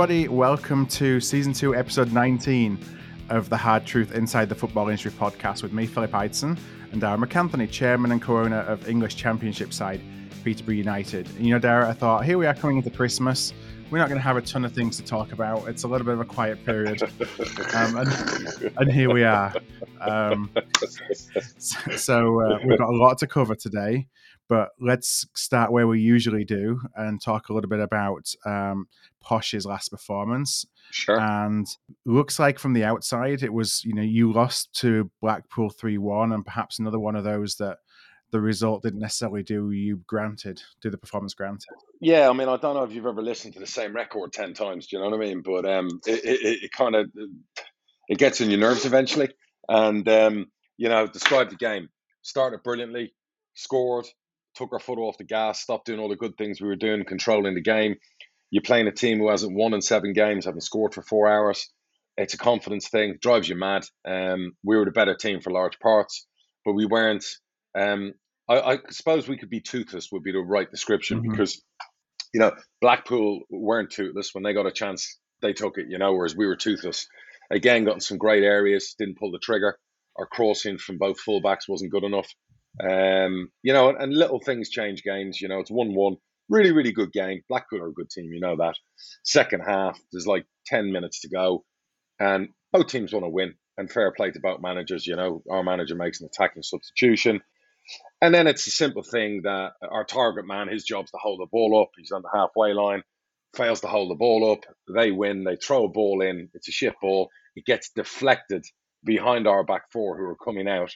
everybody. Welcome to season two, episode 19 of the Hard Truth Inside the Football Industry podcast with me, Philip Ideson, and Darragh MacAnthony, chairman and co owner of English Championship side Peterborough United. And you know, Darragh, I thought, here we are coming into Christmas. We're not going to have a ton of things to talk about. It's a little bit of a quiet period. Um, and, and, here we are. Um, so uh, we've got a lot to cover today. But let's start where we usually do and talk a little bit about um, Posh's last performance. Sure. And looks like from the outside, it was you know you lost to Blackpool three one, and perhaps another one of those that the result didn't necessarily do you granted, do the performance granted. Yeah, I mean, I don't know if you've ever listened to the same record ten times. Do you know what I mean? But um, it, it, it kind of it gets in your nerves eventually. And um, you know, describe the game. Started brilliantly, scored, took our foot off the gas, stopped doing all the good things we were doing, controlling the game. You're playing a team who hasn't won in seven games, haven't scored for four hours. It's a confidence thing, drives you mad. Um, we were the better team for large parts, but we weren't. Um, I, I, suppose we could be toothless would be the right description mm-hmm. because, you know, Blackpool weren't toothless when they got a chance. They took it, you know, whereas we were toothless. Again, got in some great areas, didn't pull the trigger. Our crossing from both fullbacks wasn't good enough. Um, you know, and, and, little things change games. You know, it's one-one. Really, really good game. Blackpool are a good team. You know that. Second half, there's like ten minutes to go, and both teams want to win. And fair play to both managers. You know, our manager makes an attacking substitution. And then it's a simple thing that our target man, his job's to hold the ball up. He's on the halfway line, fails to hold the ball up. They win. They throw a ball in. It's a shit ball. It gets deflected behind our back four who are coming out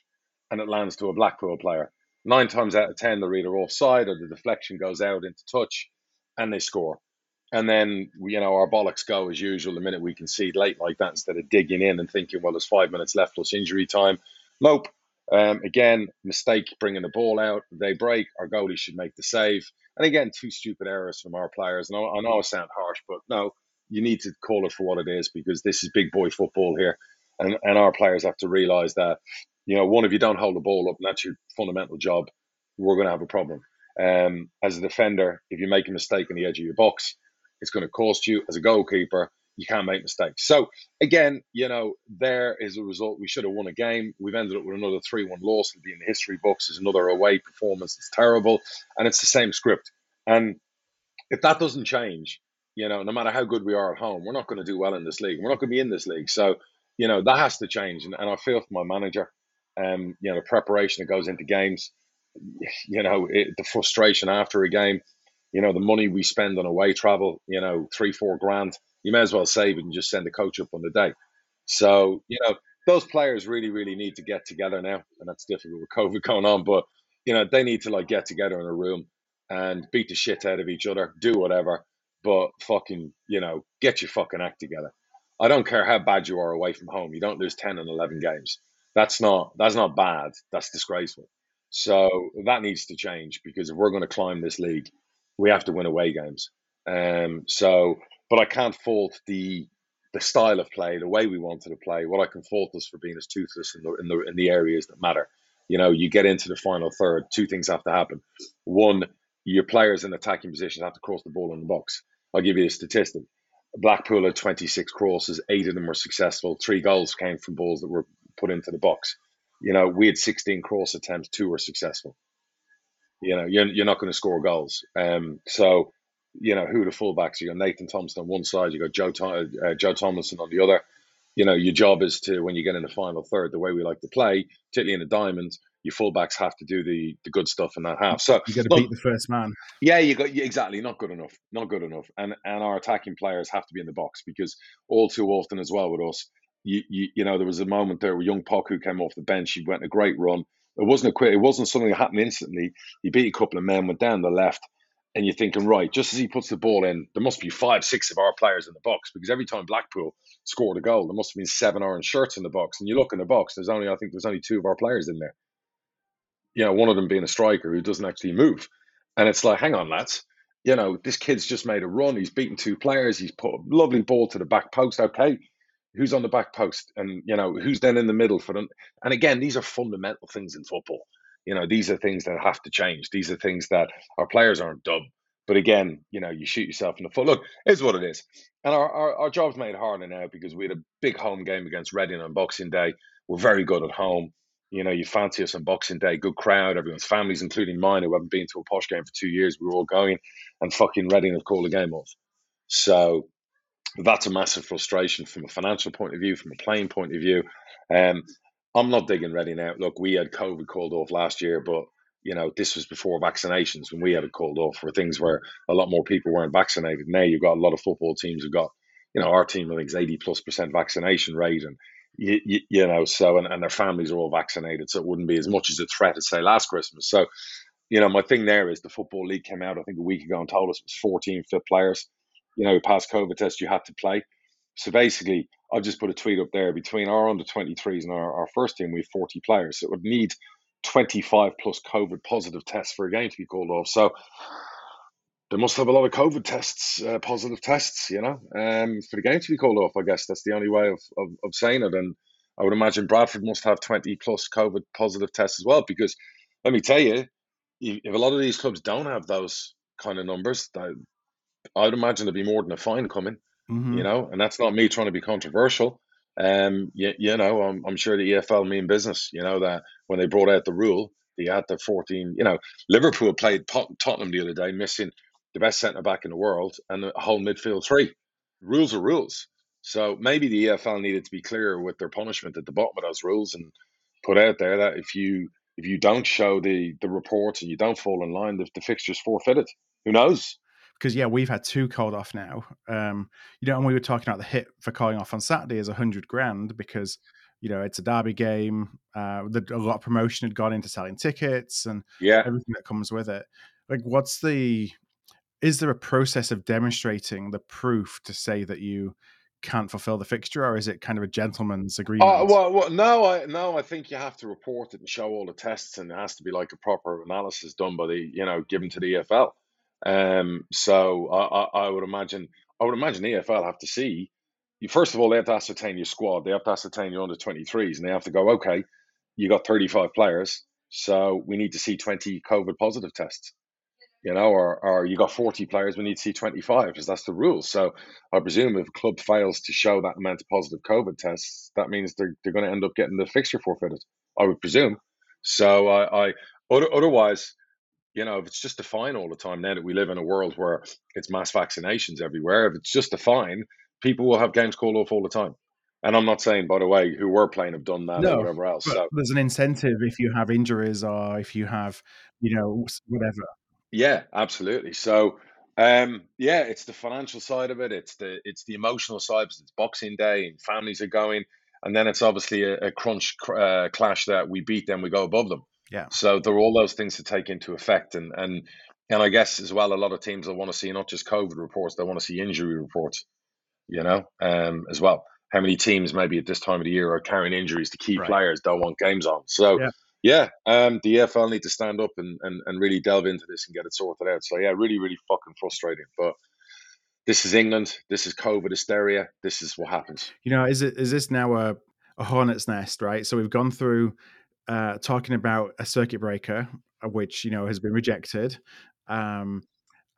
and it lands to a Blackpool player. Nine times out of ten, they're either offside or the deflection goes out into touch, and they score. And then you know our bollocks go as usual the minute we concede late like that instead of digging in and thinking, well, there's five minutes left plus injury time. Nope. Um, again, mistake bringing the ball out. They break. Our goalie should make the save. And again, two stupid errors from our players. And I, I know I sound harsh, but no, you need to call it for what it is because this is big boy football here. And, and our players have to realize that you know, one, if you don't hold the ball up, and that's your fundamental job, we're going to have a problem. Um, as a defender, if you make a mistake on the edge of your box, it's going to cost you. As a goalkeeper, you can't make mistakes. So again, you know, there is a result. We should have won a game. We've ended up with another three-one loss. It'll be in the history books as another away performance. It's terrible, and it's the same script. And if that doesn't change, you know, no matter how good we are at home, we're not going to do well in this league. We're not going to be in this league. So, you know, that has to change. And, and I feel for my manager um, you know, the preparation that goes into games, you know, it, the frustration after a game, you know, the money we spend on away travel, you know, three, four grand, you may as well save it and just send the coach up on the day. So, you know, those players really, really need to get together now. And that's difficult with COVID going on, but, you know, they need to like get together in a room and beat the shit out of each other, do whatever, but fucking, you know, get your fucking act together. I don't care how bad you are away from home. You don't lose 10 and 11 games. That's not that's not bad. That's disgraceful. So that needs to change because if we're going to climb this league, we have to win away games. Um, so, but I can't fault the the style of play, the way we wanted to play. What I can fault us for being as toothless in the in the in the areas that matter. You know, you get into the final third, two things have to happen. One, your players in attacking positions have to cross the ball in the box. I'll give you a statistic. Blackpool had 26 crosses, eight of them were successful. Three goals came from balls that were put into the box. You know, we had 16 cross attempts, two were successful. You know, you're, you're not going to score goals. Um, so, you know, who the fullbacks? You got Nathan Thompson on one side, you got Joe, uh, Joe Tomlinson on the other. You know, your job is to, when you get in the final third, the way we like to play, particularly in the diamonds, your fullbacks have to do the the good stuff in that half. So you got to beat the first man. Yeah, you got yeah, exactly not good enough, not good enough, and and our attacking players have to be in the box because all too often as well with us, you, you, you know, there was a moment there where young Poku came off the bench. He went a great run. It wasn't a quick. It wasn't something that happened instantly. He beat a couple of men, went down the left, and you're thinking, right, just as he puts the ball in, there must be five, six of our players in the box because every time Blackpool scored a goal, there must have been seven orange shirts in the box. And you look in the box, there's only, I think, there's only two of our players in there. You know, one of them being a striker who doesn't actually move, and it's like, hang on, lads. You know, this kid's just made a run. He's beaten two players. He's put a lovely ball to the back post. Okay, who's on the back post and you know who's then in the middle for them and again these are fundamental things in football you know these are things that have to change these are things that our players aren't dumb But again, you know, you shoot yourself in the foot. Look, it's what it is. And our, our, our job's made harder now because we had a big home game against Reading on Boxing Day. We're very good at home. You know, you fancy us on Boxing Day, good crowd, everyone's families, including mine, who haven't been to a posh game for two years. We were all going, and fucking Reading have called the game off. So that's a massive frustration from a financial point of view, from a playing point of view. Um, I'm not digging Reading out. Look, we had COVID called off last year, but you know, this was before vaccinations when we had it called off for things where a lot more people weren't vaccinated. Now you've got a lot of football teams who've got, you know, our team I think is 80 plus percent vaccination rate and you, you, you, know, so and, and their families are all vaccinated, so it wouldn't be as much as a threat as say last Christmas. So, you know, my thing there is the football league came out I think a week ago and told us it was 14 fit players, you know, past COVID test you had to play. So basically, I've just put a tweet up there between our under 23s and our, our first team, we have 40 players. So it would need 25 plus COVID positive tests for a game to be called off. So they must have a lot of COVID tests, uh, positive tests, you know, um, for the game to be called off. I guess that's the only way of, of, of saying it. And I would imagine Bradford must have 20 plus COVID positive tests as well. Because let me tell you, if a lot of these clubs don't have those kind of numbers, I'd imagine there'd be more than a fine coming, mm-hmm. you know, and that's not me trying to be controversial. Um, you, you know, I'm, I'm sure the EFL mean business. You know that when they brought out the rule, they had the 14. You know, Liverpool played Tottenham the other day, missing the best centre back in the world and a whole midfield three. Rules are rules. So maybe the EFL needed to be clear with their punishment at the bottom of those rules and put out there that if you if you don't show the the reports and you don't fall in line, the, the fixture's forfeited. Who knows? Because yeah, we've had two called off now. Um, you know, and we were talking about the hit for calling off on Saturday is a hundred grand because you know it's a derby game. Uh, the, a lot of promotion had gone into selling tickets and yeah, everything that comes with it. Like, what's the? Is there a process of demonstrating the proof to say that you can't fulfill the fixture, or is it kind of a gentleman's uh, agreement? Uh, well, well, no, I no, I think you have to report it and show all the tests, and it has to be like a proper analysis done by the you know given to the EFL. Um, so I, I, I, would imagine I would imagine EFL have to see. You, first of all, they have to ascertain your squad. They have to ascertain your under 23s, and they have to go, okay, you got 35 players, so we need to see 20 COVID positive tests. You know, or, or you got 40 players, we need to see 25 because that's the rule. So I presume if a club fails to show that amount of positive COVID tests, that means they're, they're going to end up getting the fixture forfeited. I would presume. So I, I otherwise, you know, if it's just a fine all the time, now that we live in a world where it's mass vaccinations everywhere, if it's just a fine, people will have games called off all the time. And I'm not saying, by the way, who were playing have done that no, or whatever else. So there's an incentive if you have injuries or if you have, you know, whatever. Yeah, absolutely. So, um, yeah, it's the financial side of it. It's the it's the emotional side because it's Boxing Day and families are going, and then it's obviously a, a crunch uh, clash that we beat them, we go above them. Yeah. So there are all those things to take into effect, and and and I guess as well, a lot of teams will want to see not just COVID reports; they want to see injury reports. You know, um, as well. How many teams maybe at this time of the year are carrying injuries to key right. players don't want games on? So. Yeah. Yeah, um, the EFL need to stand up and, and, and really delve into this and get it sorted out. So yeah, really, really fucking frustrating. But this is England. This is COVID hysteria. This is what happens. You know, is it is this now a, a hornet's nest, right? So we've gone through uh, talking about a circuit breaker, uh, which you know has been rejected, um,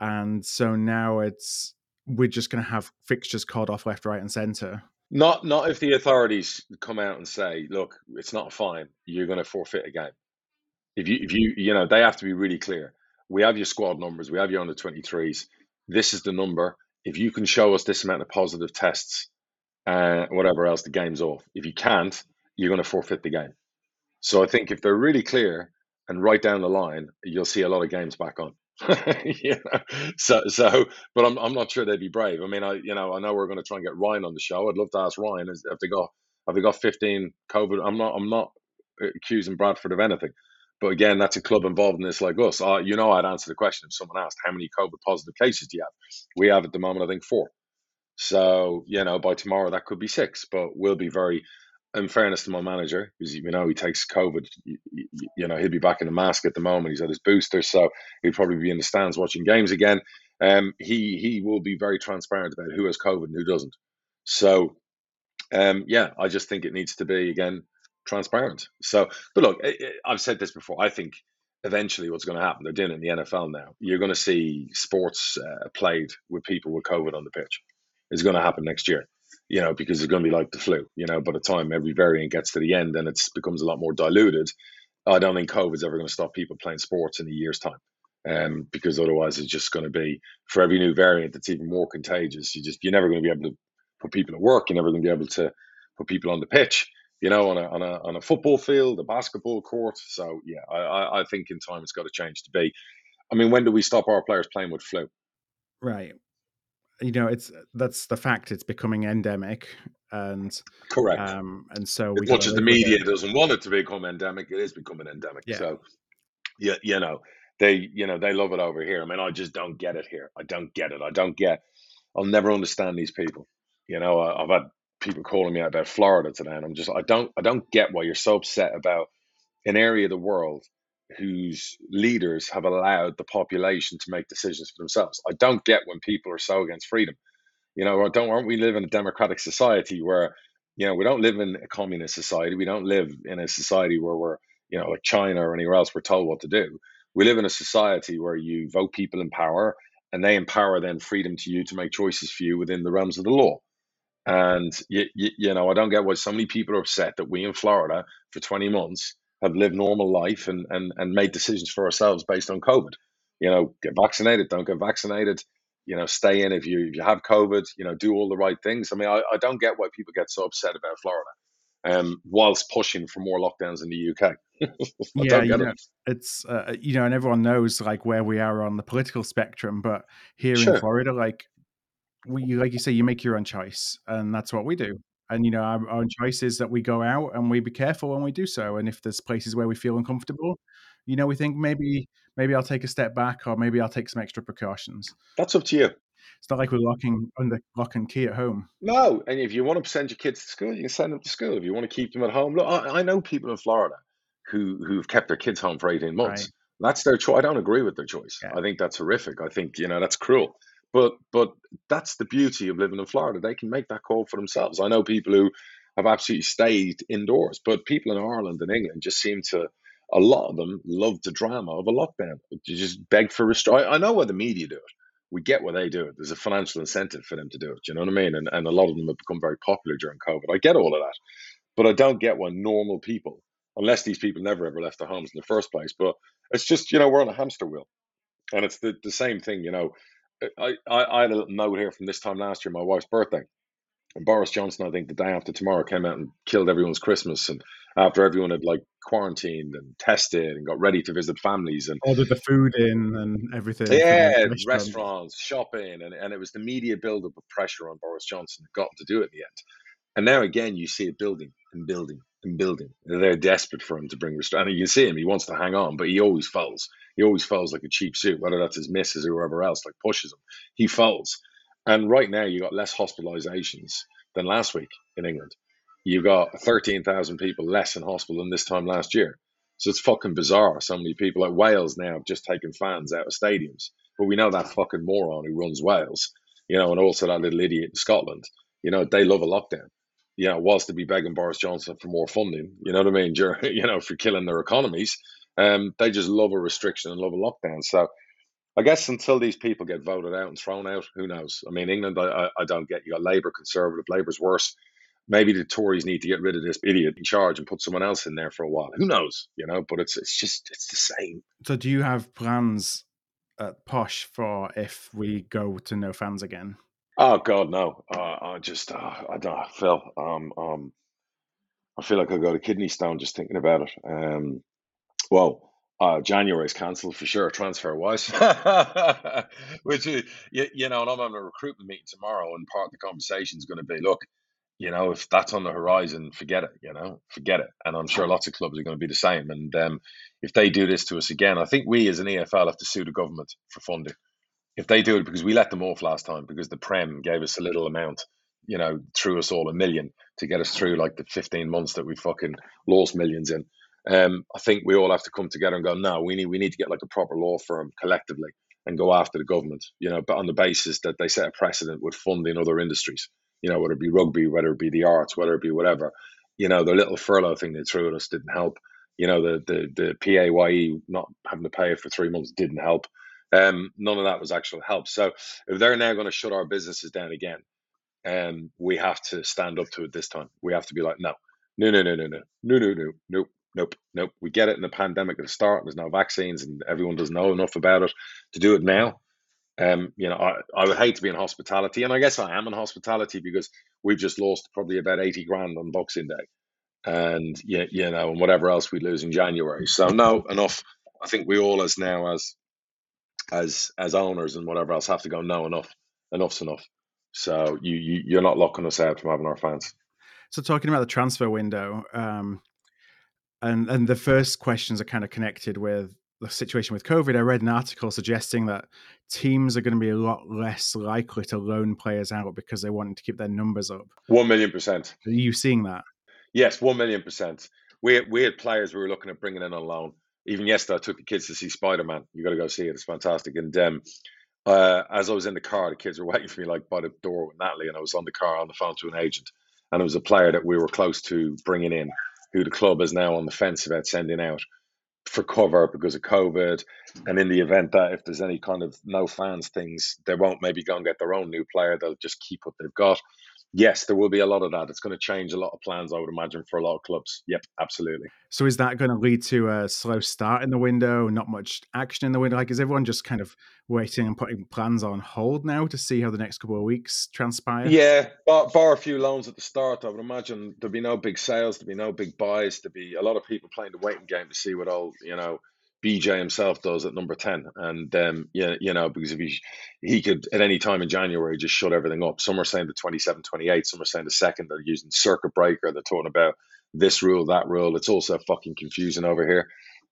and so now it's we're just going to have fixtures called off left, right, and centre. Not not if the authorities come out and say, look, it's not fine. You're going to forfeit a game. If you if you you know they have to be really clear. We have your squad numbers. We have your under 23s. This is the number. If you can show us this amount of positive tests, uh, whatever else, the game's off. If you can't, you're going to forfeit the game. So I think if they're really clear and right down the line, you'll see a lot of games back on. you know? So, so, but I'm, I'm not sure they'd be brave. I mean, I, you know, I know we're going to try and get Ryan on the show. I'd love to ask Ryan if they got, have they got 15 COVID? I'm not, I'm not accusing Bradford of anything. But again, that's a club involved in this like us. Uh, you know, I'd answer the question if someone asked, how many COVID positive cases do you have? We have at the moment, I think, four. So, you know, by tomorrow, that could be six, but we'll be very in fairness to my manager, because you know he takes COVID, you, you, know he'll be back in the mask at the moment. He's at his booster, so he'll probably be in the stands watching games again. Um, he he will be very transparent about who has COVID and who doesn't. So, um, yeah, I just think it needs to be again transparent. So, but look, I've said this before. I think eventually what's going to happen. They're doing it in the NFL now. You're going to see sports uh, played with people with COVID on the pitch. It's going to happen next year, you know, because it's going to be like the flu. You know, by the time every variant gets to the end and it becomes a lot more diluted, I don't think COVID's ever going to stop people playing sports in a year's time. Um, because otherwise it's just going to be for every new variant that's even more contagious. You just you're never going to be able to put people at work. You're never going to be able to put people on the pitch you know, on a on a on a football field, a basketball court. So yeah, I I think in time it's got to change to be. I mean, when do we stop our players playing with flu? Right. You know, it's that's the fact. It's becoming endemic, and correct. Um, and so as much as the media doesn't want it to become endemic, it is becoming endemic. Yeah. So yeah, you know, they you know they love it over here. I mean, I just don't get it here. I don't get it. I don't get. I'll never understand these people. You know, I've had people calling me out about Florida today, and I'm just I don't I don't get why you're so upset about an area of the world whose leaders have allowed the population to make decisions for themselves. I don't get when people are so against freedom. You know, don't aren't we live in a democratic society where you know we don't live in a communist society. We don't live in a society where we're you know like China or anywhere else we're told what to do. We live in a society where you vote people in power and they empower then freedom to you to make choices for you within the realms of the law. And you, you, you, know, I don't get why so many people are upset that we in Florida for 20 months have lived normal life and and and made decisions for ourselves based on COVID. You know, get vaccinated, don't get vaccinated. You know, stay in if you if you have COVID. You know, do all the right things. I mean, I, I don't get why people get so upset about Florida, um, whilst pushing for more lockdowns in the UK. yeah, you know, it. it's uh, you know, and everyone knows like where we are on the political spectrum, but here sure. in Florida, like we like you say you make your own choice and that's what we do and you know our, our choice is that we go out and we be careful when we do so and if there's places where we feel uncomfortable you know we think maybe maybe i'll take a step back or maybe i'll take some extra precautions. That's up to you. It's not like we're locking under lock and key at home. No and if you want to send your kids to school you can send them to school. If you want to keep them at home look i, I know people in florida who who've kept their kids home for 18 months. Right. that's their choice i don't agree with their choice. Yeah. i think that's horrific. I think you know that's cruel but but that's the beauty of living in Florida. They can make that call for themselves. I know people who have absolutely stayed indoors, but people in Ireland and England just seem to a lot of them love the drama of a lockdown. You just beg for restraint. I know why the media do it. We get why they do it. There's a financial incentive for them to do it. You know what I mean? And and a lot of them have become very popular during COVID. I get all of that, but I don't get why normal people, unless these people never ever left their homes in the first place. But it's just you know we're on a hamster wheel, and it's the the same thing. You know, I, I, I had a little note here from this time last year, my wife's birthday. And Boris Johnson, I think the day after tomorrow, came out and killed everyone's Christmas. And after everyone had like quarantined and tested and got ready to visit families and ordered the food in and everything. Yeah, restaurants, shopping, and, and it was the media buildup of pressure on Boris Johnson that got him to do it in the end. And now again, you see it building and building and building. They're desperate for him to bring restraint. And you see him; he wants to hang on, but he always falls. He always falls like a cheap suit, whether that's his missus or whoever else like pushes him. He falls. And right now, you've got less hospitalizations than last week in England. You've got 13,000 people less in hospital than this time last year. So it's fucking bizarre. So many people like Wales now have just taken fans out of stadiums. But we know that fucking moron who runs Wales, you know, and also that little idiot in Scotland, you know, they love a lockdown you know, was to be begging Boris Johnson for more funding. You know what I mean? you know, for killing their economies. Um, they just love a restriction and love a lockdown. So I guess until these people get voted out and thrown out, who knows? I mean, England, I, I don't get. You Labour, Conservative. Labour's worse. Maybe the Tories need to get rid of this idiot in charge and put someone else in there for a while. Who knows? You know, but it's it's just it's the same. So, do you have plans at Posh for if we go to no fans again? Oh God, no! Uh, I just, uh, I don't, Phil. Um, um, I feel like I got a kidney stone just thinking about it. Um, well, uh, January is cancelled for sure, transfer wise. Which you, you know, and I'm on a recruitment meeting tomorrow, and part of the conversation is going to be, look, you know, if that's on the horizon, forget it. You know, forget it. And I'm sure lots of clubs are going to be the same. And um, if they do this to us again, I think we as an EFL have to sue the government for funding if they do it because we let them off last time because the Prem gave us a little amount, you know, threw us all a million to get us through like the 15 months that we fucking lost millions in. Um, I think we all have to come together and go, no, we need we need to get like a proper law firm collectively and go after the government, you know, but on the basis that they set a precedent with funding other industries, you know, whether it be rugby, whether it be the arts, whether it be whatever. You know, the little furlough thing they threw at us didn't help. You know, the the the PAYE not having to pay for three months didn't help. Um, none of that was actual help. So if they're now going to shut our businesses down again, um, we have to stand up to it this time. We have to be like, no, no, no, no, no, no, no, no, no, nope, nope, nope. We get it in the pandemic at the start. There's no vaccines, and everyone doesn't know enough about it to do it now. Um, you know, I, I would hate to be in hospitality, and I guess I am in hospitality because we've just lost probably about eighty grand on Boxing Day, and yeah, you know, and whatever else we lose in January. So no, enough. I think we all, as now as as as owners and whatever else, have to go. No, enough. Enough's enough. So you, you you're not locking us out from having our fans. So talking about the transfer window, um, and and the first questions are kind of connected with the situation with COVID. I read an article suggesting that teams are going to be a lot less likely to loan players out because they want to keep their numbers up. One million percent. Are you seeing that? Yes, one million percent. We had, we had players we were looking at bringing in on loan. Even yesterday, I took the kids to see Spider Man. You got to go see it; it's fantastic. And um, uh, as I was in the car, the kids were waiting for me like by the door with Natalie, and I was on the car on the phone to an agent, and it was a player that we were close to bringing in, who the club is now on the fence about sending out for cover because of COVID, and in the event that if there's any kind of no fans things, they won't maybe go and get their own new player. They'll just keep what they've got yes, there will be a lot of that. It's going to change a lot of plans, I would imagine, for a lot of clubs. Yep, absolutely. So is that going to lead to a slow start in the window, not much action in the window? Like, is everyone just kind of waiting and putting plans on hold now to see how the next couple of weeks transpire? Yeah, bar, bar a few loans at the start, I would imagine there'll be no big sales, there'll be no big buys, there'll be a lot of people playing the waiting game to see what all, you know, BJ himself does at number 10. And, um, yeah, you know, because if he, he could at any time in January just shut everything up. Some are saying the 27, 28, some are saying the second. They're using circuit breaker. They're talking about this rule, that rule. It's also fucking confusing over here.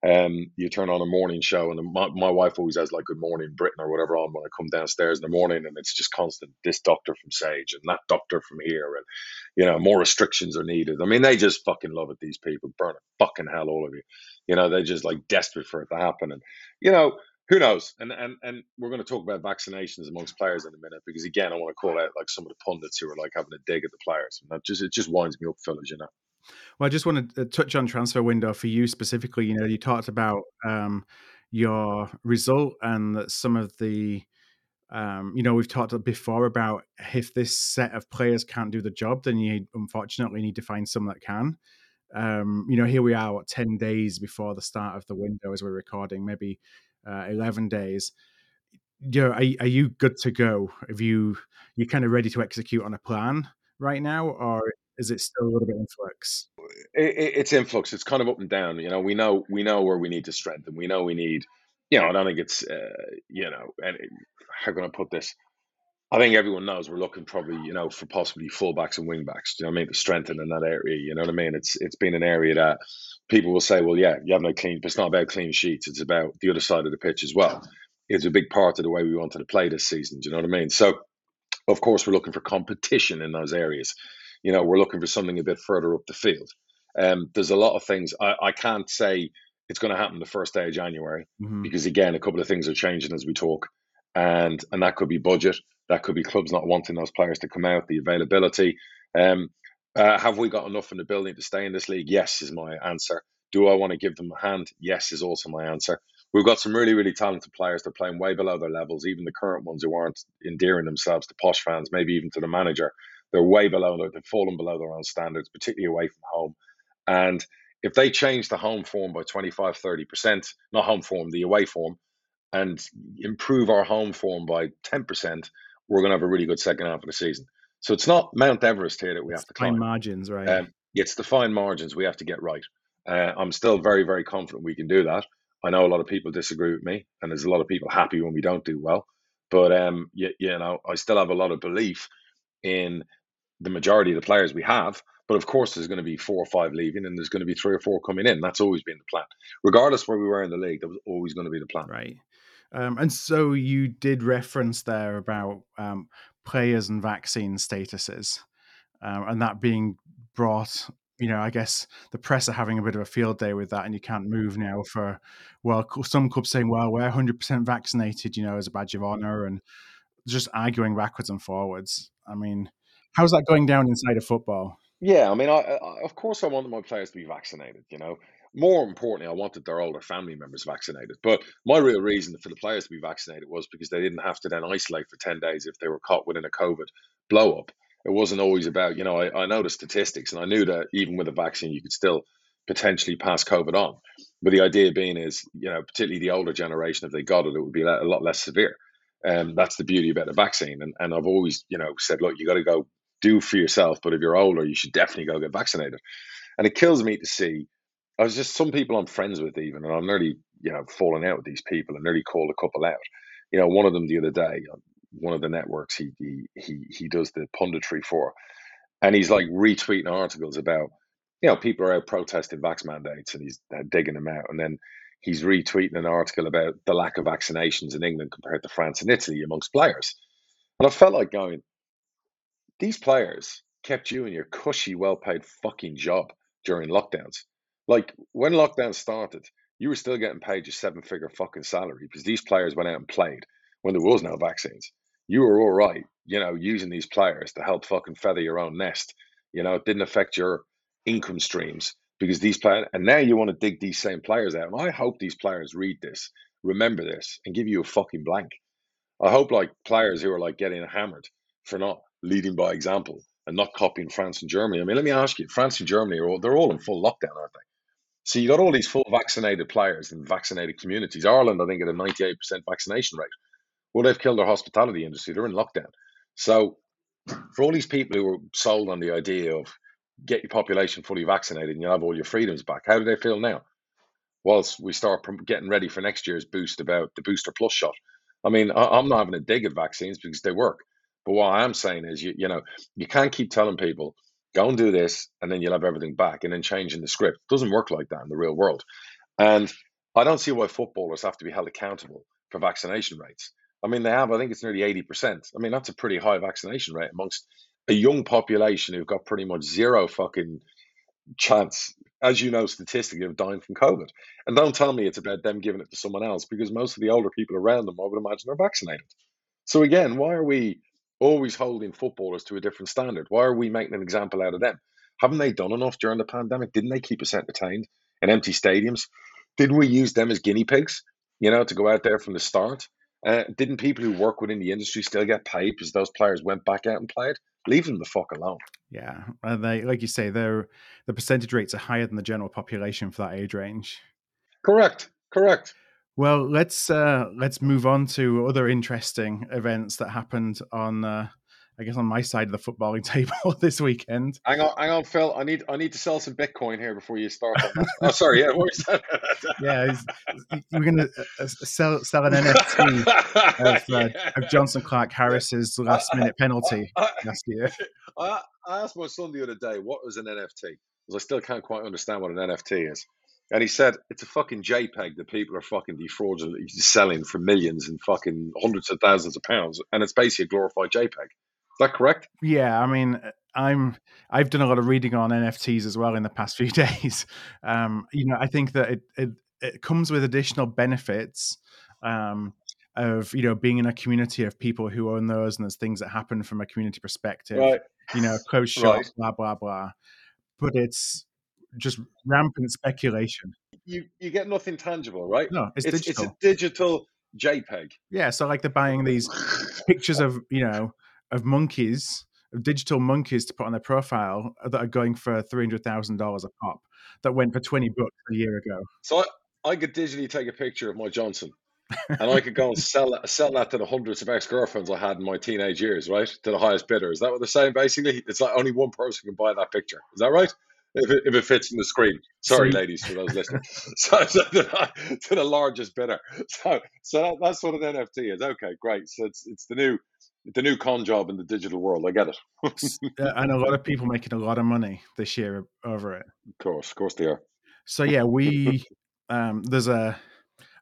Um, you turn on a morning show, and my, my wife always has like Good Morning Britain or whatever on when I come downstairs in the morning, and it's just constant. This doctor from Sage and that doctor from here, and you know more restrictions are needed. I mean, they just fucking love it. These people burn a fucking hell, all of you. You know, they're just like desperate for it to happen, and you know who knows? And and and we're going to talk about vaccinations amongst players in a minute because again, I want to call out like some of the pundits who are like having a dig at the players, and that just it just winds me up, fellas. You know. Well, I just want to uh, touch on transfer window for you specifically. You know, you talked about um, your result and that some of the, um, you know, we've talked before about if this set of players can't do the job, then you unfortunately need to find some that can. Um, you know, here we are, what, 10 days before the start of the window as we're recording, maybe uh, 11 days. You know, are, are you good to go? Have you, you're kind of ready to execute on a plan right now? Or is it still a little bit in flux? It, it, it's in flux. It's kind of up and down. You know, we know we know where we need to strengthen. We know we need. You know, I don't think it's. Uh, you know, and how can I put this? I think everyone knows we're looking probably, you know, for possibly fullbacks and wingbacks. Do you know what I mean? To strengthen in that area. You know what I mean? It's it's been an area that people will say, well, yeah, you have no clean, but it's not about clean sheets. It's about the other side of the pitch as well. It's a big part of the way we wanted to play this season. Do you know what I mean? So, of course, we're looking for competition in those areas you know, we're looking for something a bit further up the field. Um, there's a lot of things I, I can't say it's going to happen the first day of January mm-hmm. because again, a couple of things are changing as we talk, and and that could be budget, that could be clubs not wanting those players to come out, the availability. Um, uh, have we got enough in the building to stay in this league? Yes, is my answer. Do I want to give them a hand? Yes, is also my answer. We've got some really, really talented players. They're playing way below their levels, even the current ones who aren't endearing themselves to posh fans, maybe even to the manager. They're way below, they've fallen below their own standards, particularly away from home. And if they change the home form by 25, 30%, not home form, the away form, and improve our home form by 10%, we're going to have a really good second half of the season. So it's not Mount Everest here that we it's have to climb. Fine margins, right? Um, it's the fine margins we have to get right. Uh, I'm still very, very confident we can do that. I know a lot of people disagree with me, and there's a lot of people happy when we don't do well. But um, you, you know, I still have a lot of belief in the majority of the players we have. But of course, there's going to be four or five leaving, and there's going to be three or four coming in. That's always been the plan, regardless where we were in the league. That was always going to be the plan. Right. Um, and so you did reference there about um, players and vaccine statuses, um, and that being brought. You know, I guess the press are having a bit of a field day with that, and you can't move now for. Well, some clubs saying, "Well, we're 100 percent vaccinated," you know, as a badge of honor, and just arguing backwards and forwards. I mean, How's that going down inside of football? Yeah, I mean, I, I, of course I want my players to be vaccinated. You know, more importantly, I wanted their older family members vaccinated. But my real reason for the players to be vaccinated was because they didn't have to then isolate for 10 days if they were caught within a COVID blow up. It wasn't always about, you know, I, I know the statistics and I knew that even with a vaccine, you could still potentially pass COVID on. But the idea being is, you know, particularly the older generation, if they got it, it would be a lot less severe. And um, that's the beauty about the vaccine. And, and I've always, you know, said, look, you got to go do for yourself. But if you're older, you should definitely go get vaccinated. And it kills me to see I was just some people I'm friends with even, and I'm nearly you know falling out with these people and nearly called a couple out. You know, one of them the other day, uh, one of the networks he he he, he does the punditry for, and he's like retweeting articles about you know people are out protesting vax mandates and he's uh, digging them out, and then he's retweeting an article about the lack of vaccinations in England compared to France and Italy amongst players, and I felt like going, these players kept you in your cushy, well-paid fucking job during lockdowns like when lockdown started, you were still getting paid your seven figure fucking salary because these players went out and played when there was no vaccines. You were all right, you know, using these players to help fucking feather your own nest. You know, it didn't affect your income streams because these players, and now you want to dig these same players out. And I hope these players read this, remember this, and give you a fucking blank. I hope like players who are like getting hammered for not leading by example and not copying France and Germany. I mean, let me ask you, France and Germany are all, they're all in full lockdown, aren't they? So you got all these full vaccinated players in vaccinated communities. Ireland, I think, at a 98% vaccination rate. Well, they've killed their hospitality industry. They're in lockdown. So for all these people who were sold on the idea of get your population fully vaccinated and you'll have all your freedoms back, how do they feel now? Whilst we start getting ready for next year's boost about the booster plus shot. I mean, I'm not having a dig at vaccines because they work. But what I am saying is, you, you know, you can't keep telling people go and do this, and then you'll have everything back, and then changing the script. Doesn't work like that in the real world. And I don't see why footballers have to be held accountable for vaccination rates. I mean, they have, I think it's nearly 80%. I mean, that's a pretty high vaccination rate amongst a young population who've got pretty much zero fucking chance, as you know, statistically, of dying from COVID. And don't tell me it's about them giving it to someone else because most of the older people around them, I would imagine, are vaccinated. So again, why are we always holding footballers to a different standard. Why are we making an example out of them? Haven't they done enough during the pandemic? Didn't they keep us entertained in empty stadiums? Didn't we use them as guinea pigs, you know, to go out there from the start? Uh, didn't people who work within the industry still get paid because those players went back out and played? Leave them the fuck alone. Yeah, and they, like you say, they're the percentage rates are higher than the general population for that age range. Correct. Correct. Well, let's uh, let's move on to other interesting events that happened on, uh, I guess, on my side of the footballing table this weekend. Hang on, hang on, Phil. I need I need to sell some Bitcoin here before you start. oh, sorry. Yeah, what was that? yeah, we're gonna uh, sell sell an NFT of, uh, yeah. of Jonson Clarke-Harris's last minute penalty I, I, last year. I, I asked my son the other day what was an NFT because I still can't quite understand what an NFT is. And he said it's a fucking JPEG that people are fucking defraudulently selling for millions and fucking hundreds of thousands of pounds, and it's basically a glorified JPEG. Is that correct? Yeah, I mean, I'm I've done a lot of reading on NFTs as well in the past few days. Um, you know, I think that it it, it comes with additional benefits. Um, of you know being in a community of people who own those and there's things that happen from a community perspective right. you know close shop right. blah blah blah but it's just rampant speculation. You you get nothing tangible, right? No, it's, it's digital. It's a digital JPEG. Yeah, so like they're buying these pictures of you know of monkeys, of digital monkeys to put on their profile that are going for three hundred thousand dollars a pop. That went for twenty bucks a year ago. So I, I could digitally take a picture of my Johnson and I could go and sell sell that to the hundreds of ex girlfriends I had in my teenage years, right? To the highest bidder. Is that what they're saying? Basically, it's like only one person can buy that picture. Is that right? If it, if it fits in the screen. Sorry, ladies, for those listening. so, so to, to, the largest bidder. So, so that, that's what an NFT is. Okay, great. So it's it's the new the new con job in the digital world. I get it. and a lot of people making a lot of money this year over it. Of course, of course they are. So yeah, we um, there's a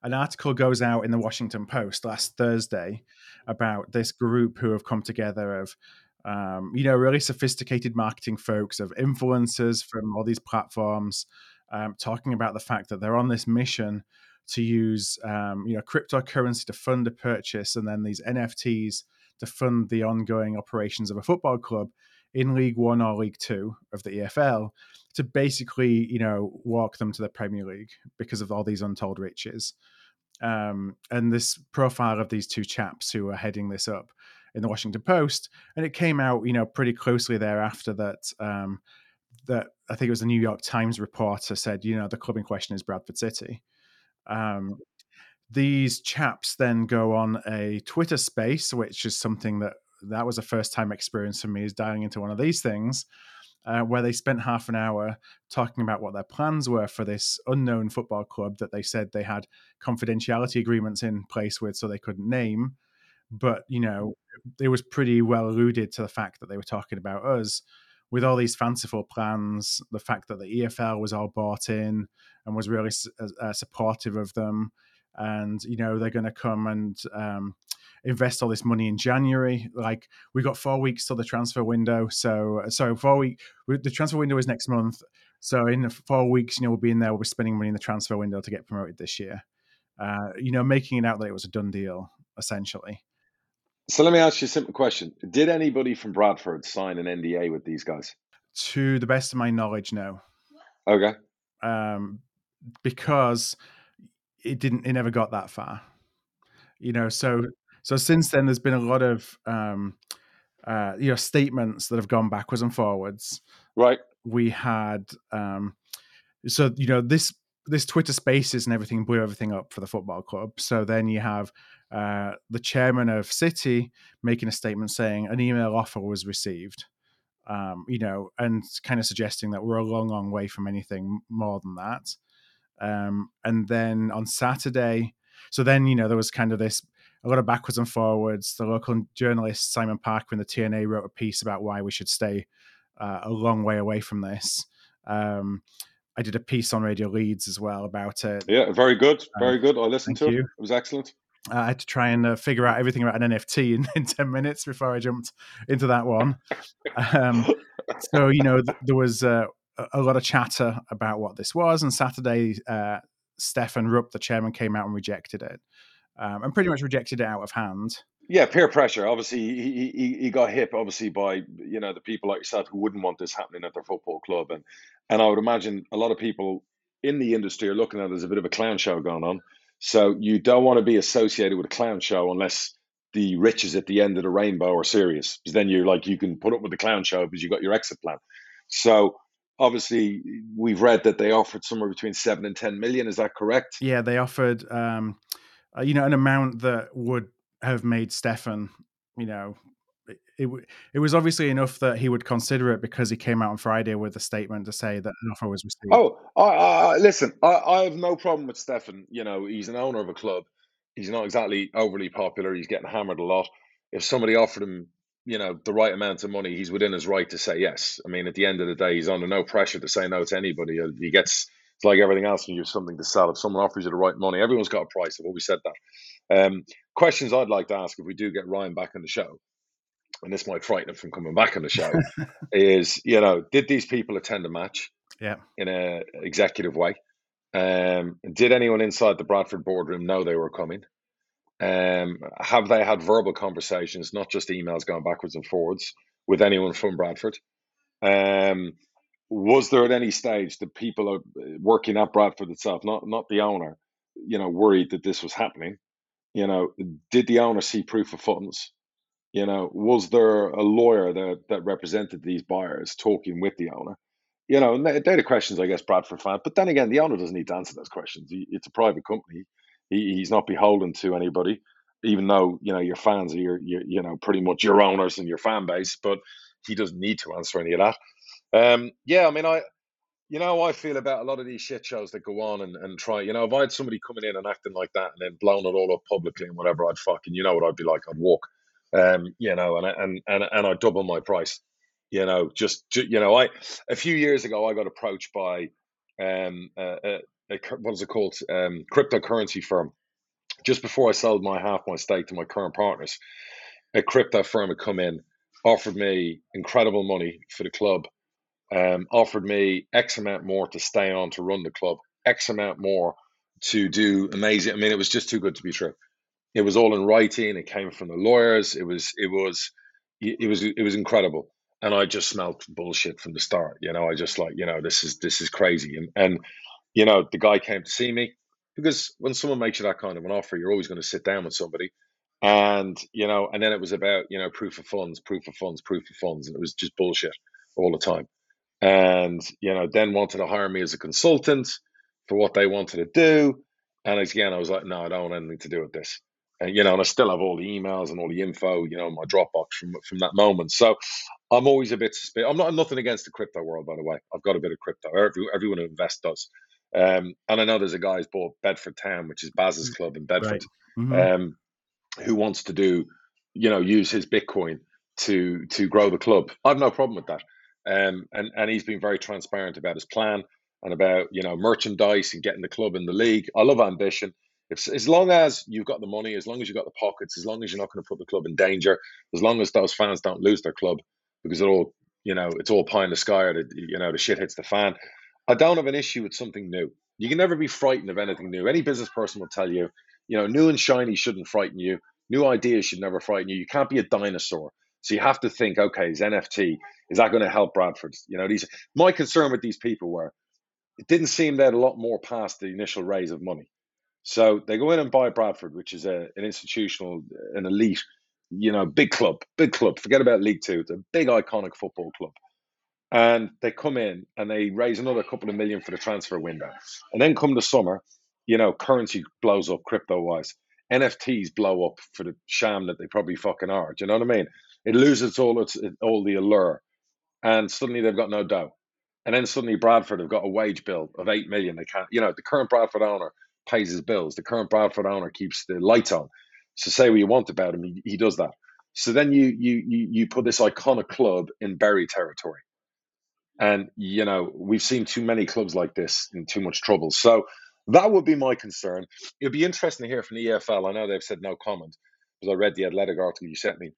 an article goes out in the Washington Post last Thursday about this group who have come together of um, you know, really sophisticated marketing folks of influencers from all these platforms, um, talking about the fact that they're on this mission to use, um, you know, cryptocurrency to fund a purchase, and then these NFTs to fund the ongoing operations of a football club in League One or League Two of the EFL to basically, you know, walk them to the Premier League because of all these untold riches. Um, and this profile of these two chaps who are heading this up in the Washington Post, and it came out, you know, pretty closely thereafter that um, that I think it was the New York Times reporter said, you know, the club in question is Bradford City. Um, these chaps then go on a Twitter space, which is something that that was a first time experience for me, is dialing into one of these things. Uh, where they spent half an hour talking about what their plans were for this unknown football club that they said they had confidentiality agreements in place with, so they couldn't name. But you know, it was pretty well alluded to the fact that they were talking about us with all these fanciful plans. The fact that the EFL was all bought in and was really uh, supportive of them, and you know they're going to come and um, invest all this money in January. Like we've got four weeks till the transfer window. So so four week the transfer window is next month. So in four weeks, you know, we'll be in there. We'll be spending money in the transfer window to get promoted this year. Uh, you know, making it out that it was a done deal essentially. So let me ask you a simple question: Did anybody from Bradford sign an NDA with these guys? To the best of my knowledge, no. Okay. Um, because it didn't. It never got that far. You know, so so since then, there's been a lot of um, uh, you know statements that have gone backwards and forwards. Right. We had um, so you know this this Twitter Spaces and everything blew everything up for the football club. So then you have uh, the chairman of City making a statement saying an email offer was received. Um, you know, and kind of suggesting that we're a long, long way from anything more than that. Um, and then on Saturday, so then you know there was kind of this a lot of backwards and forwards. The local journalist Simon Parker in the T&A wrote a piece about why we should stay uh, a long way away from this. Um, I did a piece on Radio Leeds as well about it. Yeah, very good, very um, good. I listened to you. it. It was excellent. Uh, I had to try and uh, figure out everything about an NFT in, in 10 minutes before I jumped into that one. um, so, you know, th- there was uh, a lot of chatter about what this was. And Saturday, uh, Stefan Rupp, the chairman, came out and rejected it um, and pretty much rejected it out of hand. Yeah, peer pressure. Obviously, he, he he got hit obviously by you know the people like yourself who wouldn't want this happening at their football club, and and I would imagine a lot of people in the industry are looking at it as a bit of a clown show going on. So you don't want to be associated with a clown show unless the riches at the end of the rainbow are serious, because then you're like you can put up with the clown show because you got your exit plan. So obviously we've read that they offered somewhere between seven and ten million. Is that correct? Yeah, they offered. Um uh, you know, an amount that would have made Stefan, you know, it, it, it was obviously enough that he would consider it because he came out on Friday with a statement to say that an offer was received. Oh, I, I, listen, I, I have no problem with Stefan. You know, he's an owner of a club. He's not exactly overly popular. He's getting hammered a lot. If somebody offered him, you know, the right amount of money, he's within his right to say yes. I mean, at the end of the day, he's under no pressure to say no to anybody. He gets it's like everything else you have something to sell. If someone offers you the right money, everyone's got a price. I've always said that. Um, questions I'd like to ask if we do get Ryan back on the show, and this might frighten him from coming back on the show, is you know, did these people attend a match? Yeah. In a executive way. Um, did anyone inside the Bradford boardroom know they were coming? Um, have they had verbal conversations, not just emails going backwards and forwards, with anyone from Bradford? Um, was there at any stage the people working at Bradford itself, not not the owner, you know, worried that this was happening? You know, did the owner see proof of funds? You know, was there a lawyer that that represented these buyers talking with the owner? You know, they're the questions I guess Bradford fan. But then again, the owner doesn't need to answer those questions. It's a private company. He, he's not beholden to anybody, even though you know your fans are your, your you know pretty much your owners and your fan base. But he doesn't need to answer any of that. Um, yeah, I mean, I, you know, I feel about a lot of these shit shows that go on and, and try. You know, if I had somebody coming in and acting like that and then blowing it all up publicly and whatever, I'd fucking, you know, what I'd be like, I'd walk. Um, you know, and and and and I'd double my price. You know, just you know, I a few years ago I got approached by um a, a, a what is it called um cryptocurrency firm just before I sold my half my stake to my current partners. A crypto firm had come in, offered me incredible money for the club um, offered me X amount more to stay on to run the club, X amount more to do amazing. I mean, it was just too good to be true. It was all in writing. It came from the lawyers. It was it was it was it was incredible. and I just smelled bullshit from the start. You know, I just like, you know, this is this is crazy. And and you know, the guy came to see me because when someone makes you that kind of an offer, you're always going to sit down with somebody. And you know, and then it was about you know proof of funds, proof of funds, proof of funds, and it was just bullshit all the time. And you know, then wanted to hire me as a consultant for what they wanted to do. And again, I was like, no, I don't want anything to do with this and you know, and I still have all the emails and all the info, you know, in my Dropbox from from that moment. So I'm always a bit suspicious. I'm not I'm nothing against the crypto world, by the way. I've got a bit of crypto. Every, everyone who invests does. Um, and I know there's a guy who's bought Bedford Town, which is Baz's mm, club in Bedford, right. mm-hmm. um, who wants to do, you know, use his Bitcoin to to grow the club. I've no problem with that. Um, and and he's been very transparent about his plan and about you know merchandise and getting the club in the league. I love ambition if, as long as you've got the money, as long as you've got the pockets, as long as you're not going to put the club in danger, as long as those fans don't lose their club because it all, you know, it's all pie in the sky or the, you know, the shit hits the fan. I don't have an issue with something new. You can never be frightened of anything new. Any business person will tell you, you know, new and shiny shouldn't frighten you. New ideas should never frighten you. You can't be a dinosaur. So you have to think, okay, is NFT, is that going to help Bradford? You know, these my concern with these people were it didn't seem they had a lot more past the initial raise of money. So they go in and buy Bradford, which is a, an institutional, an elite, you know, big club, big club. Forget about League Two. It's a big, iconic football club. And they come in and they raise another couple of million for the transfer window. And then come the summer, you know, currency blows up crypto wise. NFTs blow up for the sham that they probably fucking are. Do you know what I mean? It loses all its all the allure, and suddenly they've got no dough. And then suddenly Bradford have got a wage bill of eight million. They can't, you know, the current Bradford owner pays his bills. The current Bradford owner keeps the lights on. So say what you want about him, he, he does that. So then you you you you put this iconic club in Bury territory. And you know, we've seen too many clubs like this in too much trouble. So that would be my concern. It'd be interesting to hear from the EFL. I know they've said no comment because I read the athletic article you sent me.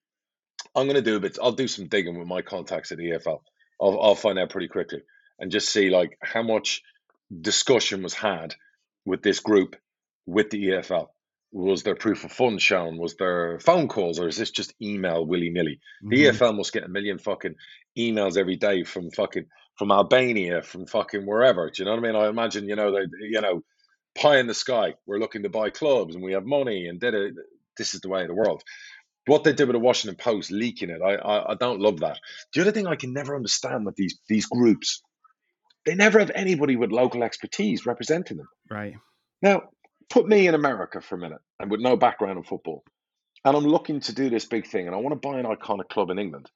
I'm going to do a bit. I'll do some digging with my contacts at the EFL. I'll, I'll find out pretty quickly and just see like how much discussion was had with this group with the EFL? Was there proof of funds shown? Was there phone calls, or is this just email willy nilly? Mm-hmm. The EFL must get a million fucking emails every day from fucking from Albania, from fucking wherever. Do you know what I mean? I imagine you know they you know pie in the sky. We're looking to buy clubs and we have money and did it. This is the way of the world. What they did with the Washington Post leaking it, I, I I don't love that. The other thing I can never understand with these these groups they never have anybody with local expertise representing them. Right. Now, put me in America for a minute and with no background in football. And I'm looking to do this big thing and I want to buy an iconic club in England.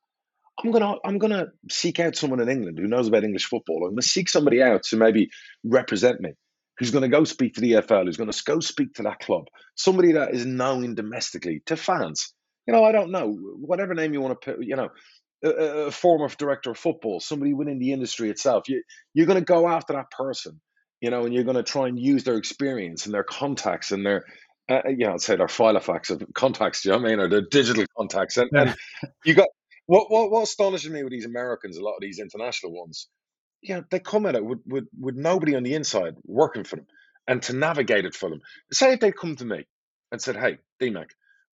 I'm gonna I'm gonna seek out someone in England who knows about English football. I'm gonna seek somebody out to maybe represent me, who's gonna go speak to the EFL, who's gonna go speak to that club, somebody that is known domestically to fans. You know, I don't know whatever name you want to put. You know, a, a former director of football, somebody within the industry itself. You, you're going to go after that person, you know, and you're going to try and use their experience and their contacts and their, uh, uh you know, I'd say their filofax of contacts, you know what I mean, or their digital contacts. And, and you got what, what what astonishes me with these Americans, a lot of these international ones, yeah, they come at it with, with, with nobody on the inside working for them and to navigate it for them. Say if they come to me and said, Hey, DMAC,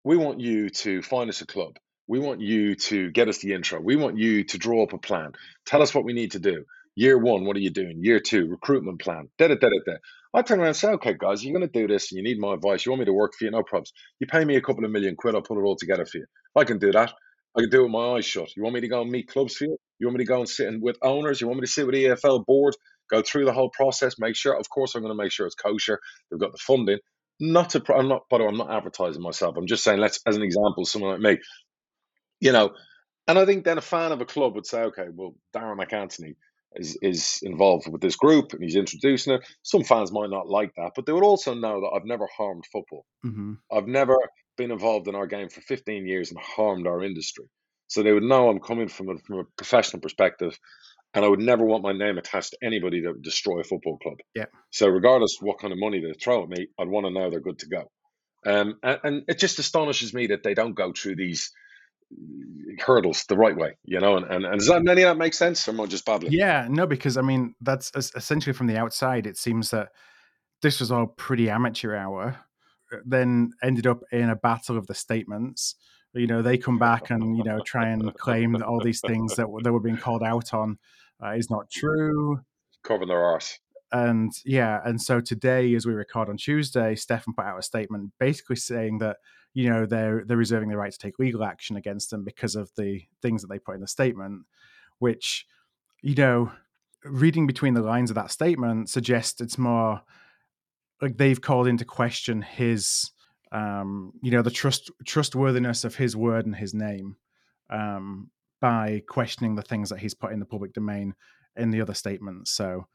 we want you to find us a club we want you to get us the intro. We want you to draw up a plan. Tell us what we need to do. Year one, what are you doing? Year two, recruitment plan. Da da da da da. I turn around and say, okay, guys, you're going to do this and you need my advice. You want me to work for you? No problems. You pay me a couple of million quid, I'll put it all together for you. I can do that. I can do it with my eyes shut. You want me to go and meet clubs for you? You want me to go and sit in with owners? You want me to sit with the EFL board, go through the whole process, make sure, of course, I'm going to make sure it's kosher. They've got the funding. Not to, I'm not, but I'm not advertising myself. I'm just saying, let's, as an example, someone like me, you know, and I think then a fan of a club would say, okay, well, Darragh MacAnthony is is involved with this group and he's introducing it. Some fans might not like that, but they would also know that I've never harmed football. Mm-hmm. I've never been involved in our game for 15 years and harmed our industry. So they would know I'm coming from a, from a professional perspective, and I would never want my name attached to anybody that would destroy a football club. Yeah. So regardless what kind of money they throw at me, I'd want to know they're good to go. Um, and, and it just astonishes me that they don't go through these hurdles the right way, you know. And, and, and does that any of that make sense, or am I just babbling? Yeah, no, because I mean that's essentially from the outside. It seems that this was all pretty amateur hour. Then ended up in a battle of the statements you know, they come back and you know try and claim that all these things that they were being called out on uh, is not true. Covering their arse. And yeah, and so today, as we record on Tuesday, Stefan put out a statement basically saying that you know they're they're reserving the right to take legal action against them because of the things that they put in the statement, which you know, reading between the lines of that statement suggests it's more like they've called into question his um, you know the trust trustworthiness of his word and his name um, by questioning the things that he's put in the public domain in the other statements. So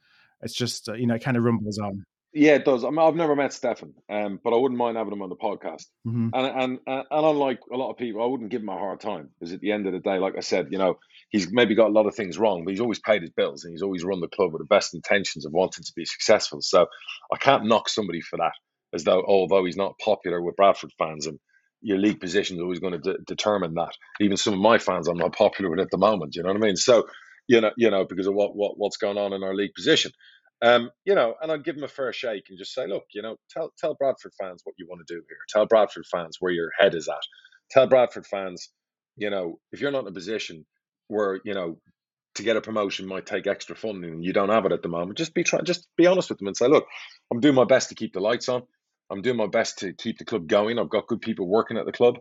it's just uh, you know it kind of rumbles on. Yeah, it does. I mean, I've never met Stefan, um, but I wouldn't mind having him on the podcast. Mm-hmm. And, and and and unlike a lot of people, I wouldn't give him a hard time because at the end of the day, like I said, you know, he's maybe got a lot of things wrong, but he's always paid his bills and he's always run the club with the best intentions of wanting to be successful. So I can't knock somebody for that, as though although he's not popular with Bradford fans and your league position is always going to de- determine that. Even some of my fans, I'm not popular with at the moment. You know what I mean? So you know, you know, because of what what what's going on in our league position. Um, you know, and I'd give him a fair shake and just say, look, you know, tell tell Bradford fans what you want to do here. Tell Bradford fans where your head is at. Tell Bradford fans, you know, if you're not in a position where you know to get a promotion might take extra funding and you don't have it at the moment, just be try, just be honest with them and say, look, I'm doing my best to keep the lights on. I'm doing my best to keep the club going. I've got good people working at the club.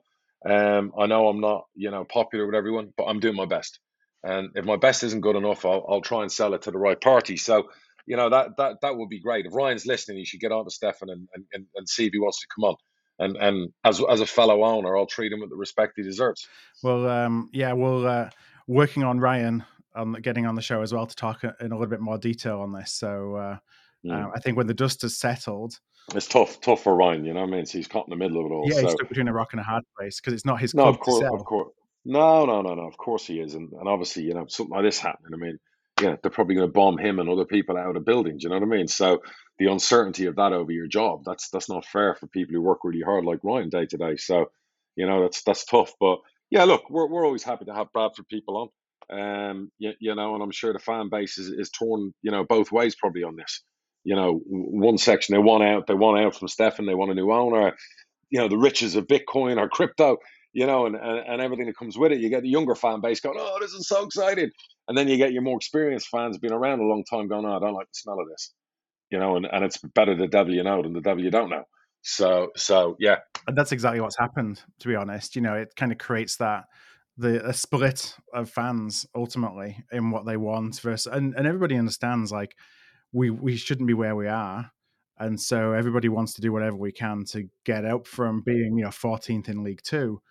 Um, I know I'm not, you know, popular with everyone, but I'm doing my best. And if my best isn't good enough, I'll, I'll try and sell it to the right party. So you know that that that would be great. If Ryan's listening, he should get on to Stefan and, and, and see if he wants to come on. And and as as a fellow owner, I'll treat him with the respect he deserves. Well, um, yeah, we're uh, working on Ryan on getting on the show as well to talk in a little bit more detail on this. So uh, mm. uh, I think when the dust has settled, it's tough, tough for Ryan. You know what I mean? So he's caught in the middle of it all. Yeah, so. he's stuck between a rock and a hard place because it's not his. No, of course, of course. No, no, no, no. Of course he is, and, and obviously, you know, something like this happening. I mean, yeah, they're probably going to bomb him and other people out of buildings. You know what I mean? So the uncertainty of that over your job, that's that's not fair for people who work really hard like Ryan day to day. So, you know, that's that's tough. But yeah, look, we're we're always happy to have Bradford people on. Um, you, you know, and I'm sure the fan base is, is torn, you know, both ways probably on this. You know, one section they want out, they want out from Stefan, they want a new owner. You know, the riches of Bitcoin or crypto you know, and, and, and everything that comes with it. You get the younger fan base going, oh, this is so exciting. And then you get your more experienced fans been around a long time going, oh, I don't like the smell of this. You know, and, and it's better the devil you know than the devil you don't know. So, so yeah. And that's exactly what's happened, to be honest. You know, it kind of creates that the a split of fans ultimately in what they want versus and, and everybody understands like we we shouldn't be where we are and so everybody wants to do whatever we can to get up from being you know 14th in league two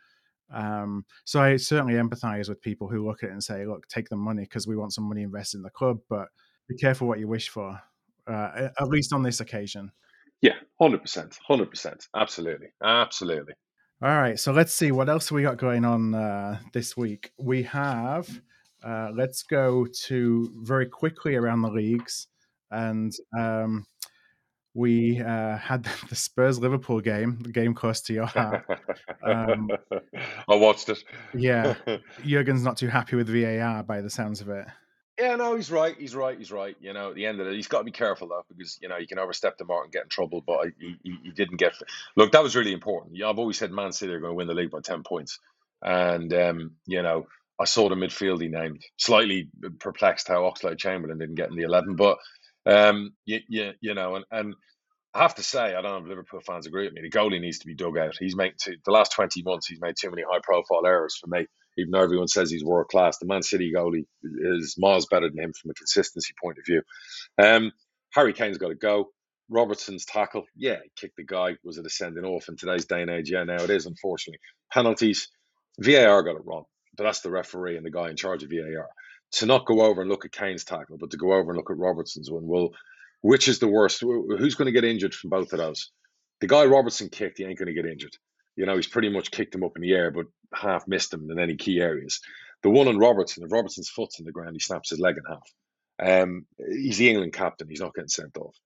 um, so I certainly empathize with people who look at it and say, look, take the money because we want some money invested in the club, but be careful what you wish for, uh, at least on this occasion. Yeah, 100%. 100%. Absolutely. Absolutely. All right. So let's see what else we got going on uh, this week. We have, uh, let's go to very quickly around the leagues. And um, we uh, had the Spurs Liverpool game, the game close to your heart. Um, I watched it. yeah, Jurgen's not too happy with VAR by the sounds of it. Yeah, no, he's right. He's right. He's right. You know, at the end of it, he's got to be careful though, because you know you can overstep the mark and get in trouble. But he, he, he didn't get. Look, that was really important. I've always said Man City are going to win the league by ten points, and um, you know I saw the midfield he named. Slightly perplexed how Oxlade Chamberlain didn't get in the eleven, but um, you, you, you know, and, and I have to say, I don't know if Liverpool fans agree with me. The goalie needs to be dug out. He's made too, the last 20 months, he's made too many high profile errors for me, even though everyone says he's world class. The Man City goalie is miles better than him from a consistency point of view. Um, Harry Kane's got to go. Robertson's tackle, yeah, he kicked the guy. Was it a sending off in today's day and age? Yeah, now it is, unfortunately. Penalties, VAR got it wrong, but that's the referee and the guy in charge of VAR to not go over and look at Kane's tackle, but to go over and look at Robertson's one. Well, which is the worst? Who's going to get injured from both of those? The guy Robertson kicked, he ain't going to get injured. You know, he's pretty much kicked him up in the air, but half missed him in any key areas. The one on Robertson, if Robertson's foot's in the ground, he snaps his leg in half. Um, he's the England captain. He's not getting sent off.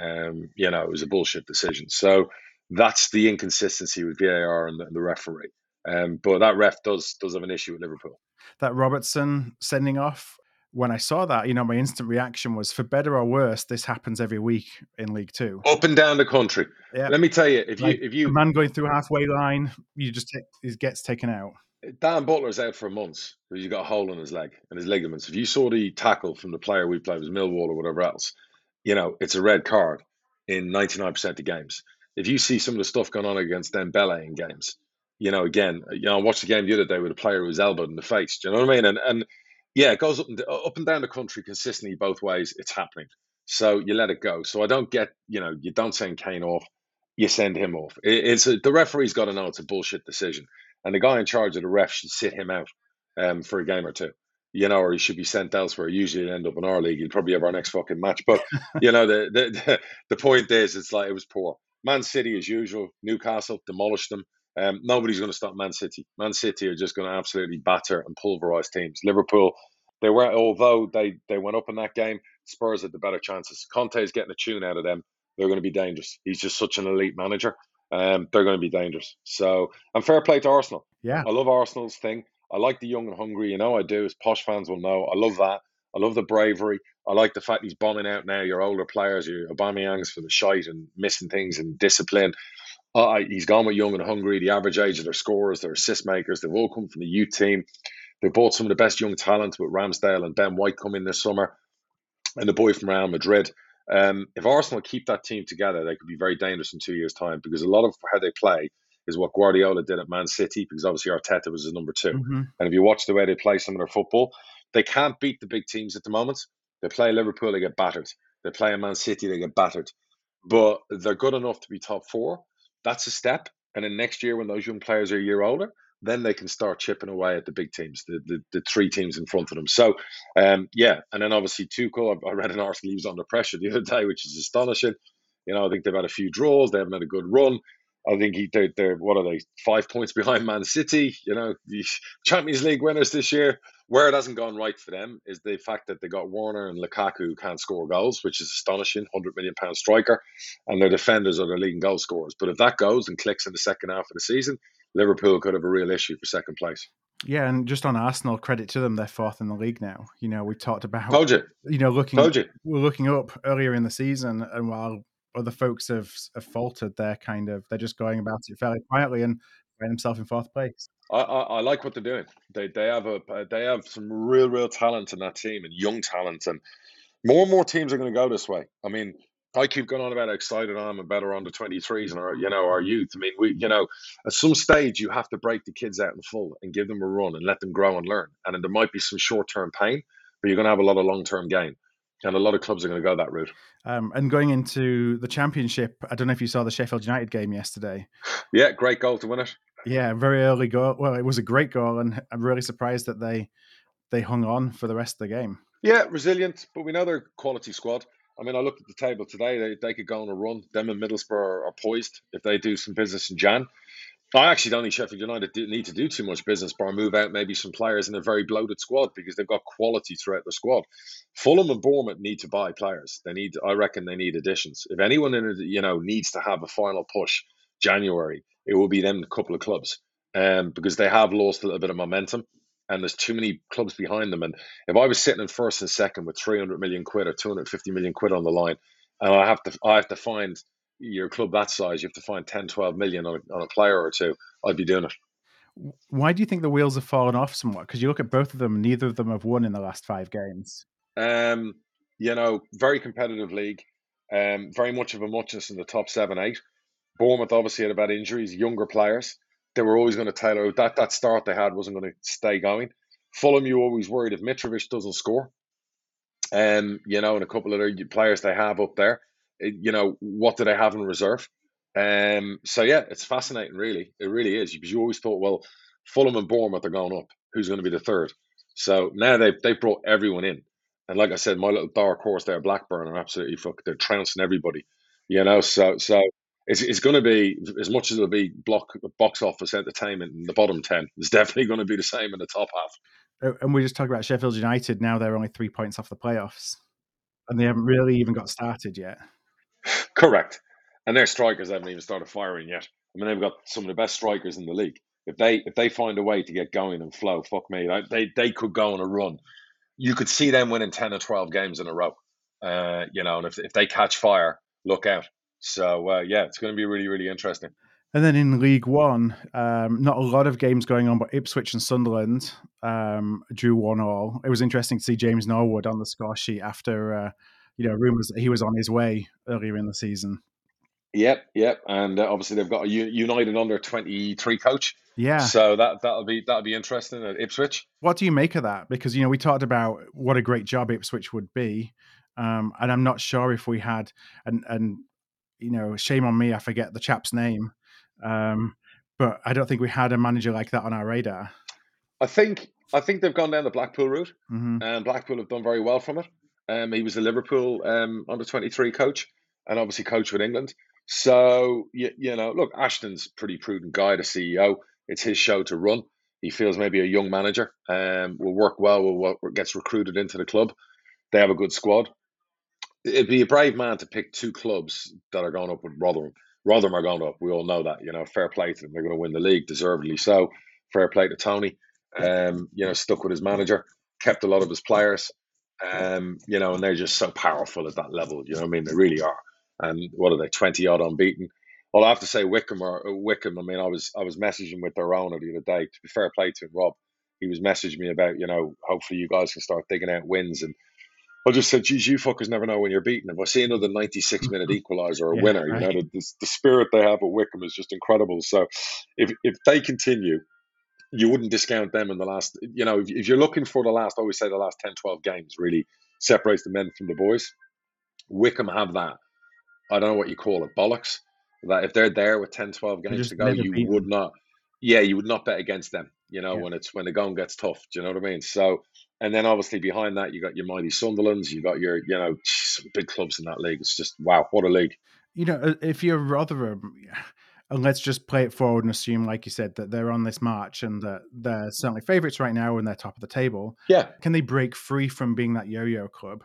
Um, you know, it was a bullshit decision. So that's the inconsistency with VAR and the, and the referee. Um, but that ref does does have an issue with Liverpool. That Robertson sending off when I saw that, you know, my instant reaction was, for better or worse, this happens every week in League Two, up and down the country. Yeah. Let me tell you, if Like, you if a you man going through halfway line, you just take, he gets taken out. Dan Butler's out for months because he's got a hole in his leg and his ligaments. If you saw the tackle from the player we played, was Millwall or whatever else, you know, it's a red card in 99% of games. If you see some of the stuff going on against Dembele in games, you know, again, you know, I watched the game the other day with a player who was elbowed in the face. Do you know what I mean? And and yeah, it goes up and up and down the country consistently both ways. It's happening. So you let it go. So I don't get, you know, you don't send Kane off, you send him off. It, it's a, the referee's got to know it's a bullshit decision, and the guy in charge of the ref should sit him out um, for a game or two. You know, or he should be sent elsewhere. Usually, end up in our league. He'll probably have our next fucking match. But you know, the, the the the point is, it's like it was poor. Man City, as usual, Newcastle demolished them. Um, nobody's going to stop Man City. Man City are just going to absolutely batter and pulverise teams. Liverpool, they were although they they went up in that game. Spurs had the better chances. Conte's getting a tune out of them. They're going to be dangerous. He's just such an elite manager. Um, they're going to be dangerous. So, and fair play to Arsenal. Yeah. I love Arsenal's thing. I like the young and hungry. You know, I do. As posh fans will know, I love that. I love the bravery. I like the fact he's bombing out now your older players, your Aubameyangs for the shite and missing things and discipline. Uh, he's gone with young and hungry. The average age of their scorers, their assist makers, they've all come from the youth team. They've bought some of the best young talent with Ramsdale and Ben White coming this summer, and the boy from Real Madrid. Um, if Arsenal keep that team together, they could be very dangerous in two years' time because a lot of how they play is what Guardiola did at Man City because obviously Arteta was his number 2 Mhm. And if you watch the way they play some of their football, they can't beat the big teams at the moment. They play Liverpool, they get battered. They play Man City, they get battered. But they're good enough to be top four. That's a step. And then next year, when those young players are a year older, then they can start chipping away at the big teams, the the, the three teams in front of them. So, um, yeah, and then obviously Tuchel. I I read an article he was under pressure the other day, which is astonishing. You know, I think they've had a few draws. They haven't had a good run. I think he, they're, they're what are they five points behind Man City? You know, the Champions League winners this year. Where it hasn't gone right for them is the fact that they got Werner and Lukaku who can't score goals, which is astonishing. Hundred million pound striker, and their defenders are their leading goal scorers. But if that goes and clicks in the second half of the season, Liverpool could have a real issue for second place. Yeah, and just on Arsenal, credit to them, they're fourth in the league now. You know, we talked about Told you, you know looking told you. we're looking up earlier in the season, and while other folks have, have faltered, they're kind of they're just going about it fairly quietly and find themselves in fourth place. I, I, I like what they're doing. They they have a uh, they have some real real talent in that team and young talent, and more and more teams are going to go this way. I mean, I keep going on about how excited I am about our under twenty threes and our you know our youth. I mean, we you know at some stage you have to break the kids out in full and give them a run and let them grow and learn. And there might be some short term pain, but you're going to have a lot of long term gain. And a lot of clubs are going to go that route. Um, and going into the championship, I don't know if you saw the Sheffield United game yesterday. Yeah, great goal to win it. Yeah, very early goal. Well, it was a great goal, and I'm really surprised that they they hung on for the rest of the game. Yeah, resilient, but we know they're a quality squad. I mean, I looked at the table today. They, they could go on a run. Them and Middlesbrough are, are poised if they do some business in Jan. I actually don't think Sheffield United need to do too much business, bar move out maybe some players in a very bloated squad because they've got quality throughout the squad. Fulham and Bournemouth need to buy players. They need, I reckon, they need additions. If anyone in you know, needs to have a final push January, it will be them a couple of clubs, um, because they have lost a little bit of momentum, and there's too many clubs behind them. And if I was sitting in first and second with 300 million quid or 250 million quid on the line, and I have to, I have to find your club that size, you have to find 10, 12 million on a, on a player or two. I'd be doing it. Why do you think the wheels have fallen off somewhat? Because you look at both of them, neither of them have won in the last five games. Um, you know, very competitive league. Um, very much of a muchness in the top seven, eight. Bournemouth obviously had about injuries, younger players. They were always going to tailor that that start they had wasn't going to stay going. Fulham, you always worried if Mitrovic doesn't score. Um, you know, and a couple of other players they have up there. It- you know, what do they have in reserve? Um, so yeah, it's fascinating, really. It really is because you always thought, well, Fulham and Bournemouth are going up. Who's going to be the third? So now they've they brought everyone in, and like I said, my little dark horse there, Blackburn, are absolutely fuck. They're trouncing everybody, you know. So so it's, it's going to be as much as it'll be block box office entertainment in the bottom ten. It's definitely going to be the same in the top half. Uh, And we just talked about Sheffield United. Now they're only three points off the playoffs, and they haven't really even got started yet. Correct. And their strikers haven't even started firing yet. I mean, they've got some of the best strikers in the league. If they if they find a way to get going and flow, fuck me, they they could go on a run. you could see them winning 10 or 12 games in a row. Uh, you know, and if, if they catch fire, look out. So, uh, yeah, it's going to be really, really interesting. And then in League One, um, not a lot of games going on, but Ipswich and Sunderland um, drew one all. It was interesting to see James Norwood on the score sheet after, uh, you know, rumours that he was on his way earlier in the season. Yep, yep, and uh, obviously they've got a United under twenty three coach. Yeah. So that that'll be that'll be interesting at Ipswich. What do you make of that? Because you know we talked about what a great job Ipswich would be, um, and I'm not sure if we had and and you know shame on me I forget the chap's name, um, but I don't think we had a manager like that on our radar. I think I think they've gone down the Blackpool route, mm-hmm. and Blackpool have done very well from it. Um, he was a Liverpool um, under twenty three coach, and obviously coach with England. So you, you know, look, Ashton's pretty prudent guy, the CEO. It's his show to run. He feels maybe a young manager um, will work well with what gets recruited into the club. They have a good squad. It'd be a brave man to pick two clubs that are going up with Rotherham. Rotherham are going up. We all know that. You know, fair play to them. They're going to win the league, deservedly so. Fair play to Tony. Um, you know, stuck with his manager, kept a lot of his players. Um, you know, and they're just so powerful at that level. You know I mean? They really are and what are they, twenty odd unbeaten. Well, I have to say Wickham or Wycombe. I mean, I was I was messaging with their owner the other day. To be fair play to him, Rob, he was messaging me about you know hopefully you guys can start digging out wins and. I just said, geez, you fuckers never know when you're beaten. If I see another 96 minute equaliser or a yeah, winner, right. you know, the, the, spirit they have at Wickham is just incredible. So if, if they continue, you wouldn't discount them in the last, you know, if, if you're looking for the last, I always say the last 10, 12 games really separates the men from the boys. Wickham have that. I don't know what you call it, bollocks. That if they're there with 10, 12 games to go, you would not, yeah, you would not bet against them. You know, yeah. when it's when the going gets tough. Do you know what I mean? So, and then obviously behind that, you got your mighty Sunderlands, you got your, you know, some big clubs in that league. It's just wow, what a league. You know, uh, if you're Rotherham, and let's just play it forward and assume, like you said, that they're on this march and that they're certainly favourites right now and they're top of the table. Yeah. Can they break free from being that yo-yo club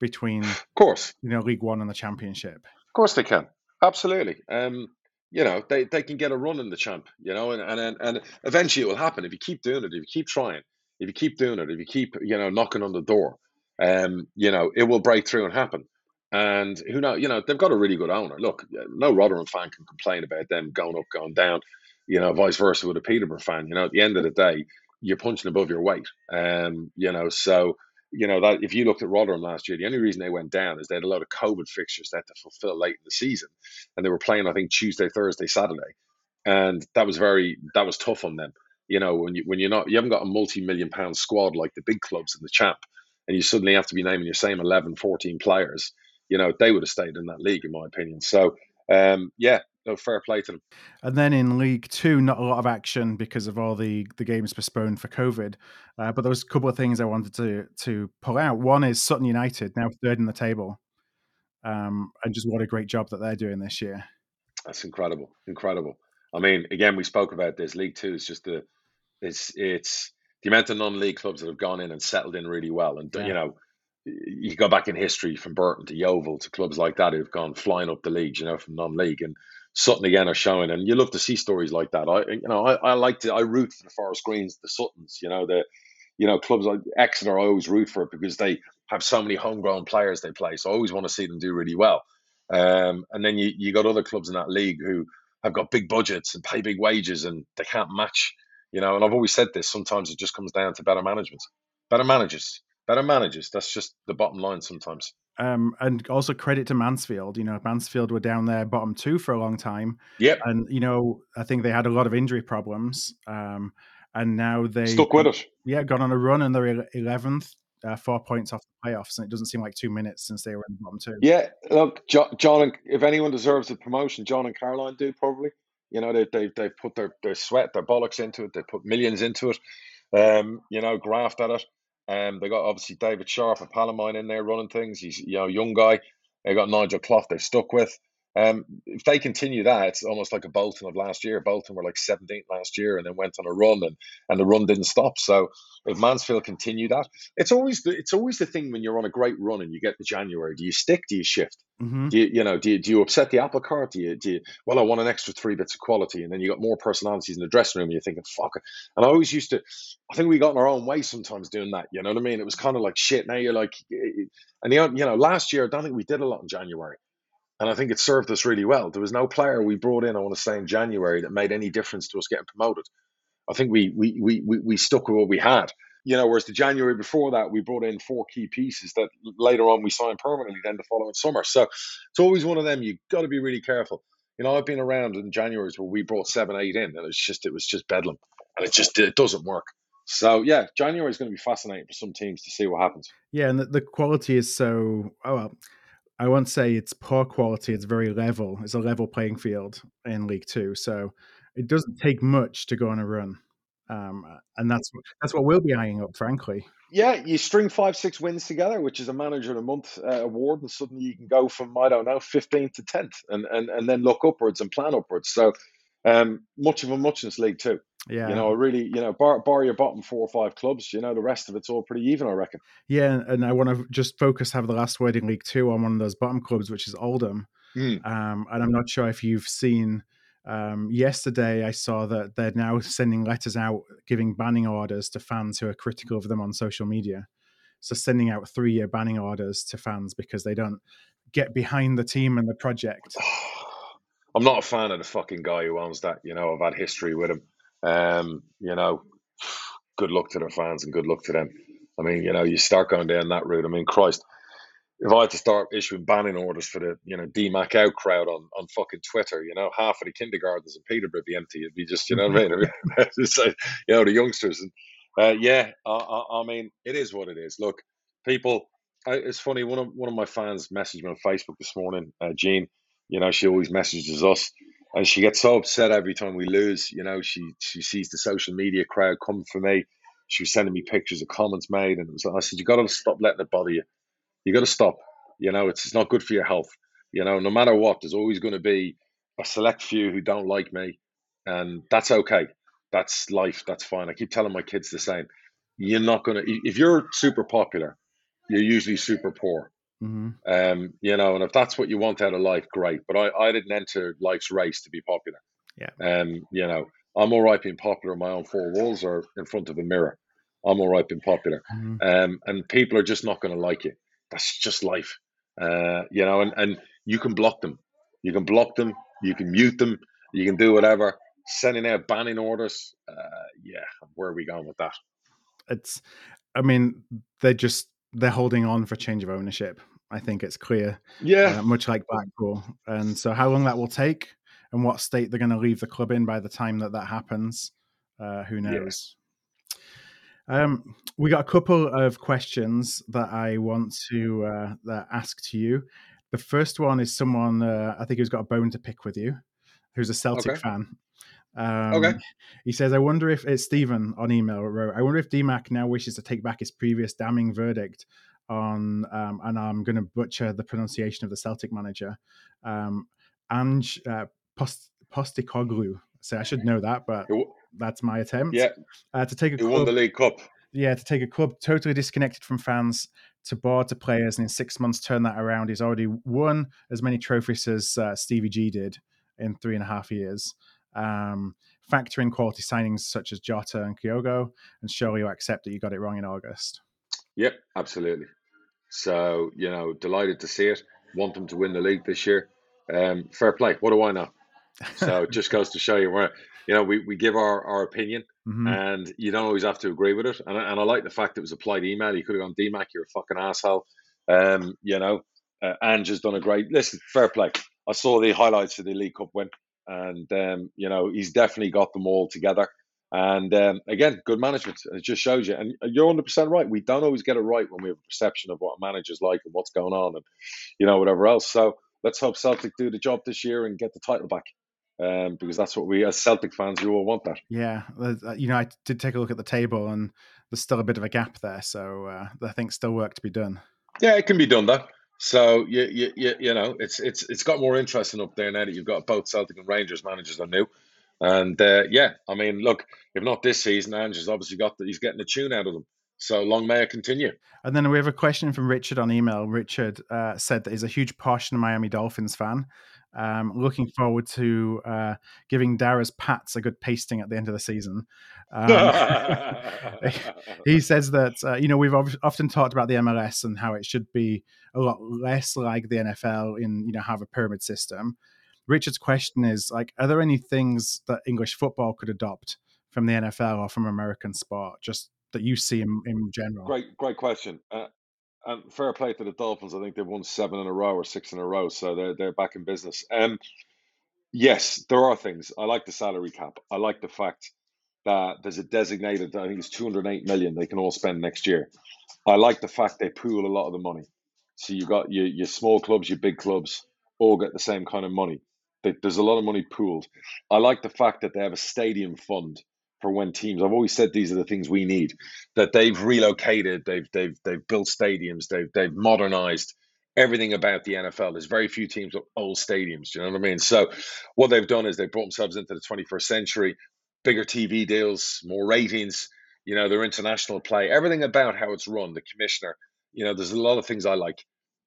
between, of course, you know, League One and the Championship? Of course they can. Absolutely. Um, you know, they, they can get a run in the champ, you know, and, and and eventually it will happen if you keep doing it, if you keep trying, if you keep doing it, if you keep, you know, knocking on the door, um, you know, it will break through and happen. And who know, you know, they've got a really good owner. Look, no Rotherham fan can complain about them going up, going down, you know, vice versa with a Peterborough fan. You know, at the end of the day, you're punching above your weight. Um, you know, so you know that if you looked at Rotherham last year, the only reason they went down is they had a lot of COVID fixtures they had to fulfill late in the season, and they were playing I think Tuesday, Thursday, Saturday, and that was very that was tough on them. You know when you when you're not you haven't got a multi-million pound squad like the big clubs in the champ, and you suddenly have to be naming your same 11, 14 players. You know they would have stayed in that league in my opinion. So um, yeah, no fair play to them. And then in League Two, not a lot of action because of all the the games postponed for COVID. Uh, but there was a couple of things I wanted to to pull out. One is Sutton United now third in the table, um, and just what a great job that they're doing this year. That's incredible, incredible. I mean, again, we spoke about this. League Two is just the it's it's the amount of non-league clubs that have gone in and settled in really well, and yeah. you know you go back in history from Burton to Yeovil to clubs like that who've gone flying up the leagues, you know, from non-league, and Sutton again are showing, and you love to see stories like that. I, you know, I, I like to, I root for the Forest Greens, the Suttons, you know, the, you know, clubs like Exeter. I always root for it because they have so many homegrown players they play. So I always want to see them do really well. Um, and then you you got other clubs in that league who have got big budgets and pay big wages, and they can't match. You know, and I've always said this. Sometimes it just comes down to better management, better managers, better managers. That's just the bottom line. Sometimes. Um, and also credit to Mansfield. You know, Mansfield were down there bottom two for a long time. Yep. And you know, I think they had a lot of injury problems. Um, and now they stuck with it. Yeah, got on a run and they're eleventh, uh, four points off the playoffs, and it doesn't seem like two minutes since they were in the bottom two. Yeah, look, John, and if anyone deserves a promotion, John and Caroline do probably. You know, they they they put their their sweat, their bollocks into it. They put millions into it. Um, you know, graft at it. Um, they got obviously David Sharp, a Palomine in there running things. He's you know young guy. They got Nigel Clough. They stuck with. Um, if they continue that, it's almost like a Bolton of last year. Bolton were like 17th last year and then went on a run, and, and the run didn't stop. So if Mansfield continue that, it's always the, it's always the thing when you're on a great run and you get to January. Do you stick? Do you shift? Mm-hmm. Do you, you know? Do you, do you upset the apple cart? Do you, do you? Well, I want an extra three bits of quality, and then you got more personalities in the dressing room. And you're thinking, fuck it. And I always used to. I think we got in our own way sometimes doing that. You know what I mean? It was kind of like shit. Now you're like, and the, you know, last year I don't think we did a lot in January. And I think it served us really well. There was no player we brought in, I want to say, in January that made any difference to us getting promoted. I think we we we we, we stuck with what we had. You know, whereas the January before that, we brought in four key pieces that later on we signed permanently then the following summer. So it's always one of them. You've got to be really careful. You know, I've been around in Januaries where we brought seven, eight in, and it's just it was just bedlam, and it just it doesn't work. So yeah, January is going to be fascinating for some teams to see what happens. Yeah, and the, the quality is so. Oh, well, I won't say it's poor quality. It's very level. It's a level playing field in League Two, so it doesn't take much to go on a run, um, and that's that's what we'll be eyeing up, frankly. Yeah, you string five, six wins together, which is a manager of the month uh, award, and suddenly you can go from I don't know, fifteenth to tenth, and and and then look upwards and plan upwards. So, um, much of a muchness League Two. Yeah, You know, really, you know, bar, bar your bottom four or five clubs, you know, the rest of it's all pretty even, I reckon. yeah, and I want to just focus, have the last word in League Two on one of those bottom clubs, which is Oldham. Mm. Um, and I'm not sure if you've seen. Um, yesterday, I saw that they're now sending letters out, giving banning orders to fans who are critical of them on social media. So, sending out three-year banning orders to fans because they don't get behind the team and the project. I'm not a fan of the fucking guy who owns that. You know, I've had history with him. Um, you know, good luck to their fans and good luck to them. I mean, you know, you start going down that route. I mean, Christ, if I had to start issuing banning orders for the, you know, DMAC out crowd on, on fucking Twitter, you know, half of the kindergartens in Peterborough would be empty. It'd be just, you know what I mean? Just like, you know, the youngsters. And uh, yeah, I, I, I mean, it is what it is. Look, people, I, it's funny. One of one of my fans messaged me on Facebook this morning, uh, Jean. You know, she always messages us, and she gets so upset every time we lose. You know, she she sees the social media crowd come for me. She was sending me pictures of comments made, and it was, I said, "You got to stop letting it bother you. You got to stop. You know, it's, it's not good for your health. You know, no matter what, there's always going to be a select few who don't like me, and that's okay. That's life. That's fine. I keep telling my kids the same. You're not gonna if you're super popular, you're usually super poor. Hmm Um, you know, and if that's what you want out of life, great. But I, I didn't enter life's race to be popular. Yeah. Um, you know, I'm all right being popular in my own four walls or in front of a mirror. I'm all right being popular. hmm Um, and people are just not going to like you. That's just life. Uh, you know, and, and you can block them. You can block them. You can mute them. You can do whatever. Sending out banning orders. Uh, yeah, where are we going with that? It's, I mean, they're just they're holding on for change of ownership. I think it's clear, Yeah. uh, much like Blackpool. And so, how long that will take, and what state they're going to leave the club in by the time that that happens, uh, who Yeah. knows? Um, we got a couple of questions that I want to uh, that ask to you. The first one is someone uh, I think who's got a bone to pick with you, who's a Celtic Okay. fan. Um, Okay. He says, "I wonder if it's Stephen on email wrote. I wonder if DMAC now wishes to take back his previous damning verdict on, um, and I'm going to butcher the pronunciation of the Celtic manager, um, Ange uh, Post- Postecoglou. So I should know that, but that's my attempt. yeah. Uh, to take a Who won club, the League Cup? yeah, to take a club totally disconnected from fans to board to players, and in six months turn that around. He's already won as many trophies as uh, Stevie G did in three and a half years. Um, factor in quality signings such as Jota and Kyogo, and surely you accept that you got it wrong in August. Yep, absolutely. So, you know, delighted to see it. Want them to win the league this year. Um, fair play. What do I know? So it just goes to show you where, you know, we, we give our, our opinion Mhm. and you don't always have to agree with it. And, I- and I like the fact it was a polite email. You could have gone, DMAC, you're a fucking asshole. Um, you know, uh, Ange has done a great, listen, fair play. I saw the highlights of the League Cup win and, um, you know, he's definitely got them all together. And um, again, good management. It just shows you. And you're 100% right. We don't always get it right when we have a perception of what a manager's like and what's going on and, you know, whatever else. So let's hope Celtic do the job this year and get the title back. Um, because that's what we, as Celtic fans, you all want that. Yeah, uh, you know, I did take a look at the table, and there's still a bit of a gap there, so uh, I think still work to be done. Yeah, it can be done though. So you, you, you, you know, it's it's it's got more interesting up there now that you've got both Celtic and Rangers managers are new. And uh, yeah, I mean, look, if not this season, Ange's obviously got the, he's getting a tune out of them. So long may it continue. And then we have a question from Richard on email. Richard uh, said that he's a huge and Miami Dolphins fan. Um, looking forward to uh, giving Darragh's Pats a good pasting at the end of the season. Um, he says that uh, you know we've often talked about the MLS and how it should be a lot less like the NFL in you know have a pyramid system. Richard's question is like, are there any things that English football could adopt from the NFL or from American sport, just that you see in, in general? Great, great question. Uh, and fair play to the Dolphins. I think they've won seven in a row or six in a row, so they're they're back in business. Um, yes, there are things. I like the salary cap. I like the fact that there's a designated. I think it's 208 million they can all spend next year. I like the fact they pool a lot of the money. So you've got your your small clubs, your big clubs, all get the same kind of money. There's a lot of money pooled. I like the fact that they have a stadium fund for when teams. I've always said these are the things we need. That they've relocated, they've they've they've built stadiums, they've they've modernized everything about the NFL. There's very few teams with old stadiums. Do you know what I mean? So what they've done is they brought themselves into the 21st century, bigger TV deals, more ratings. You know, their international play, everything about how it's run, the commissioner. You know, there's a lot of things I like.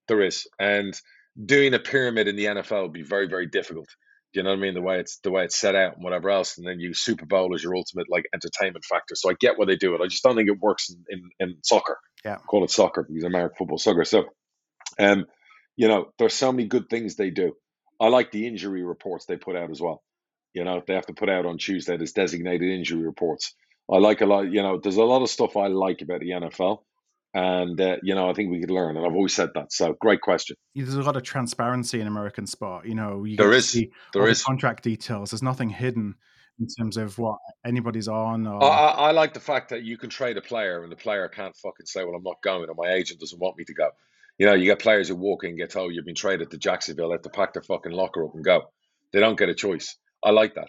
There is, and doing a pyramid in the NFL would be very very difficult Do you know what I mean? The way it's the way it's set out and whatever else, and then you Super Bowl as your ultimate like entertainment factor. So I get why they do it. I just don't think it works in, in, in soccer. Yeah, call it soccer because American football soccer. So, um, you know, there's so many good things they do. I like the injury reports they put out as well. You know, they have to put out on Tuesday this designated injury reports. I like a lot. You know, there's a lot of stuff I like about the NFL and uh, you know I think we could learn, and I've always said that. So great question. There's a lot of transparency in American sport. You know, you there is there is the contract details. There's nothing hidden in terms of what anybody's on. Or... I, I, like the fact that you can trade a player, and the player can't fucking say, "Well, I'm not going," or my agent doesn't want me to go. You know, you get players who walk in and get told you've been traded to Jacksonville, they have to pack their fucking locker up and go. They don't get a choice. I like that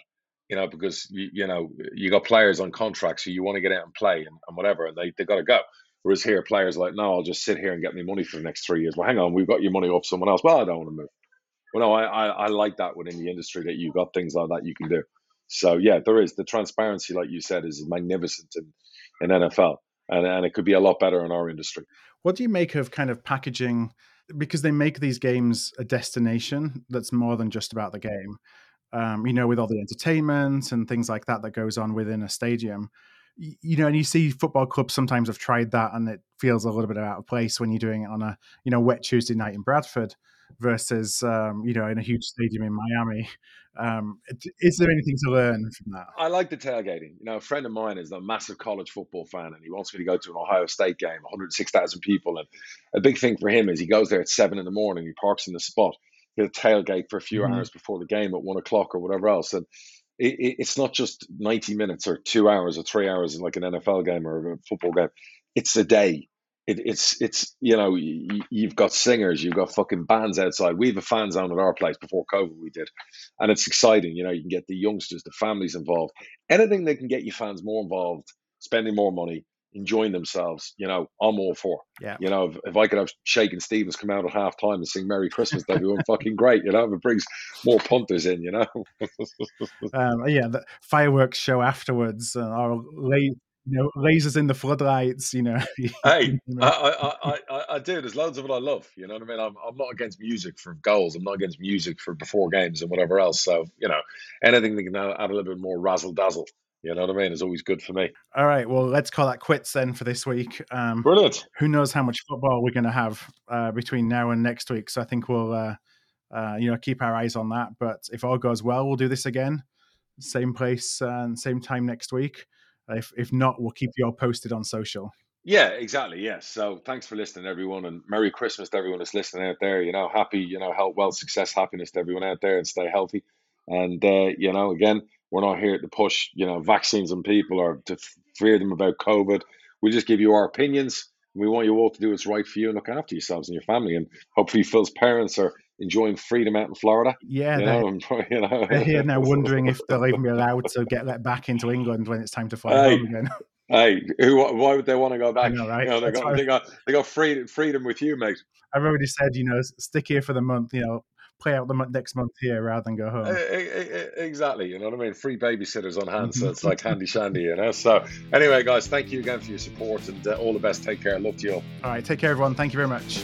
you know, because you, you know you got players on contracts, so you want to get out and play and, and whatever, and they they got to go. Whereas here, players are like, no, I'll just sit here and get me money for the next three years. Well, hang on, we've got your money off someone else. Well, I don't want to move. Well, no, I, I, I like that within the industry that you've got things like that you can do. So yeah, there is the transparency, like you said, is magnificent in, in NFL, and and it could be a lot better in our industry. What do you make of kind of packaging? Because they make these games a destination that's more than just about the game. Um, you know, with all the entertainment and things like that that goes on within a stadium you know, and you see football clubs sometimes have tried that, and it feels a little bit out of place when you're doing it on a you know wet Tuesday night in Bradford versus um, you know in a huge stadium in Miami. Um, is there anything to learn from that? I like the tailgating. You know, a friend of mine is a massive college football fan, and he wants me to go to an Ohio State game, 106,000 people, and a big thing for him is he goes there at seven in the morning, he parks in the spot, he'll tailgate for a few mm-hmm. hours before the game at one o'clock or whatever else, and it, it's not just 90 minutes or two hours or three hours in like an NFL game or a football game. It's a day. It, it's it's you know you, you've got singers, you've got fucking bands outside. We have a fan zone at our place before COVID. We did, and it's exciting. You know, you can get the youngsters, the families involved. Anything that can get you fans more involved, spending more money, enjoying themselves, you know, I'm all for. Yeah. You know, if, if I could have Shakin' Stevens come out at half time and sing Merry Christmas, that'd be fucking great. You know, it brings more punters in, you know. um, yeah, the fireworks show afterwards, uh, or late. You know, lasers in the floodlights. You know. hey, I, I, I, I, do. There's loads of it I love. You know what I mean? I'm, I'm not against music for goals. I'm not against music for before games and whatever else. So you know, anything that can add a little bit more razzle dazzle you know what I mean? It's always good for me. All right. Well, let's call that quits then for this week. Um, Brilliant. Who knows how much football we're going to have uh, between now and next week? So I think we'll, uh, uh, you know, keep our eyes on that. But if all goes well, we'll do this again, same place and same time next week. If if not, we'll keep you all posted on social. Yeah, exactly. Yes. So thanks for listening, everyone, and Merry Christmas to everyone that's listening out there. You know, happy, you know, health, wealth, success, happiness to everyone out there, and stay healthy. And uh, you know, again, we're not here to push, you know, vaccines on people or to fear them about COVID. We just give you our opinions. We want you all to do what's right for you and look after yourselves and your family. And hopefully, Phil's parents are enjoying freedom out in Florida. Yeah, you know, and, you know. they're here now wondering if they'll even be allowed to get let back into England when it's time to fly hey, home again. Hey, who? Why would they want to go back? Know, right? You know, they got, they got they got freedom freedom with you, mate. I've already said, you know, stick here for the month. You know, play out the next month here rather than go home. Exactly, you know what I mean. Free babysitters on hand, so it's like handy shandy, you know. So anyway, guys, thank you again for your support and uh, all the best. Take care. Love to you all. All right, take care, everyone. Thank you very much.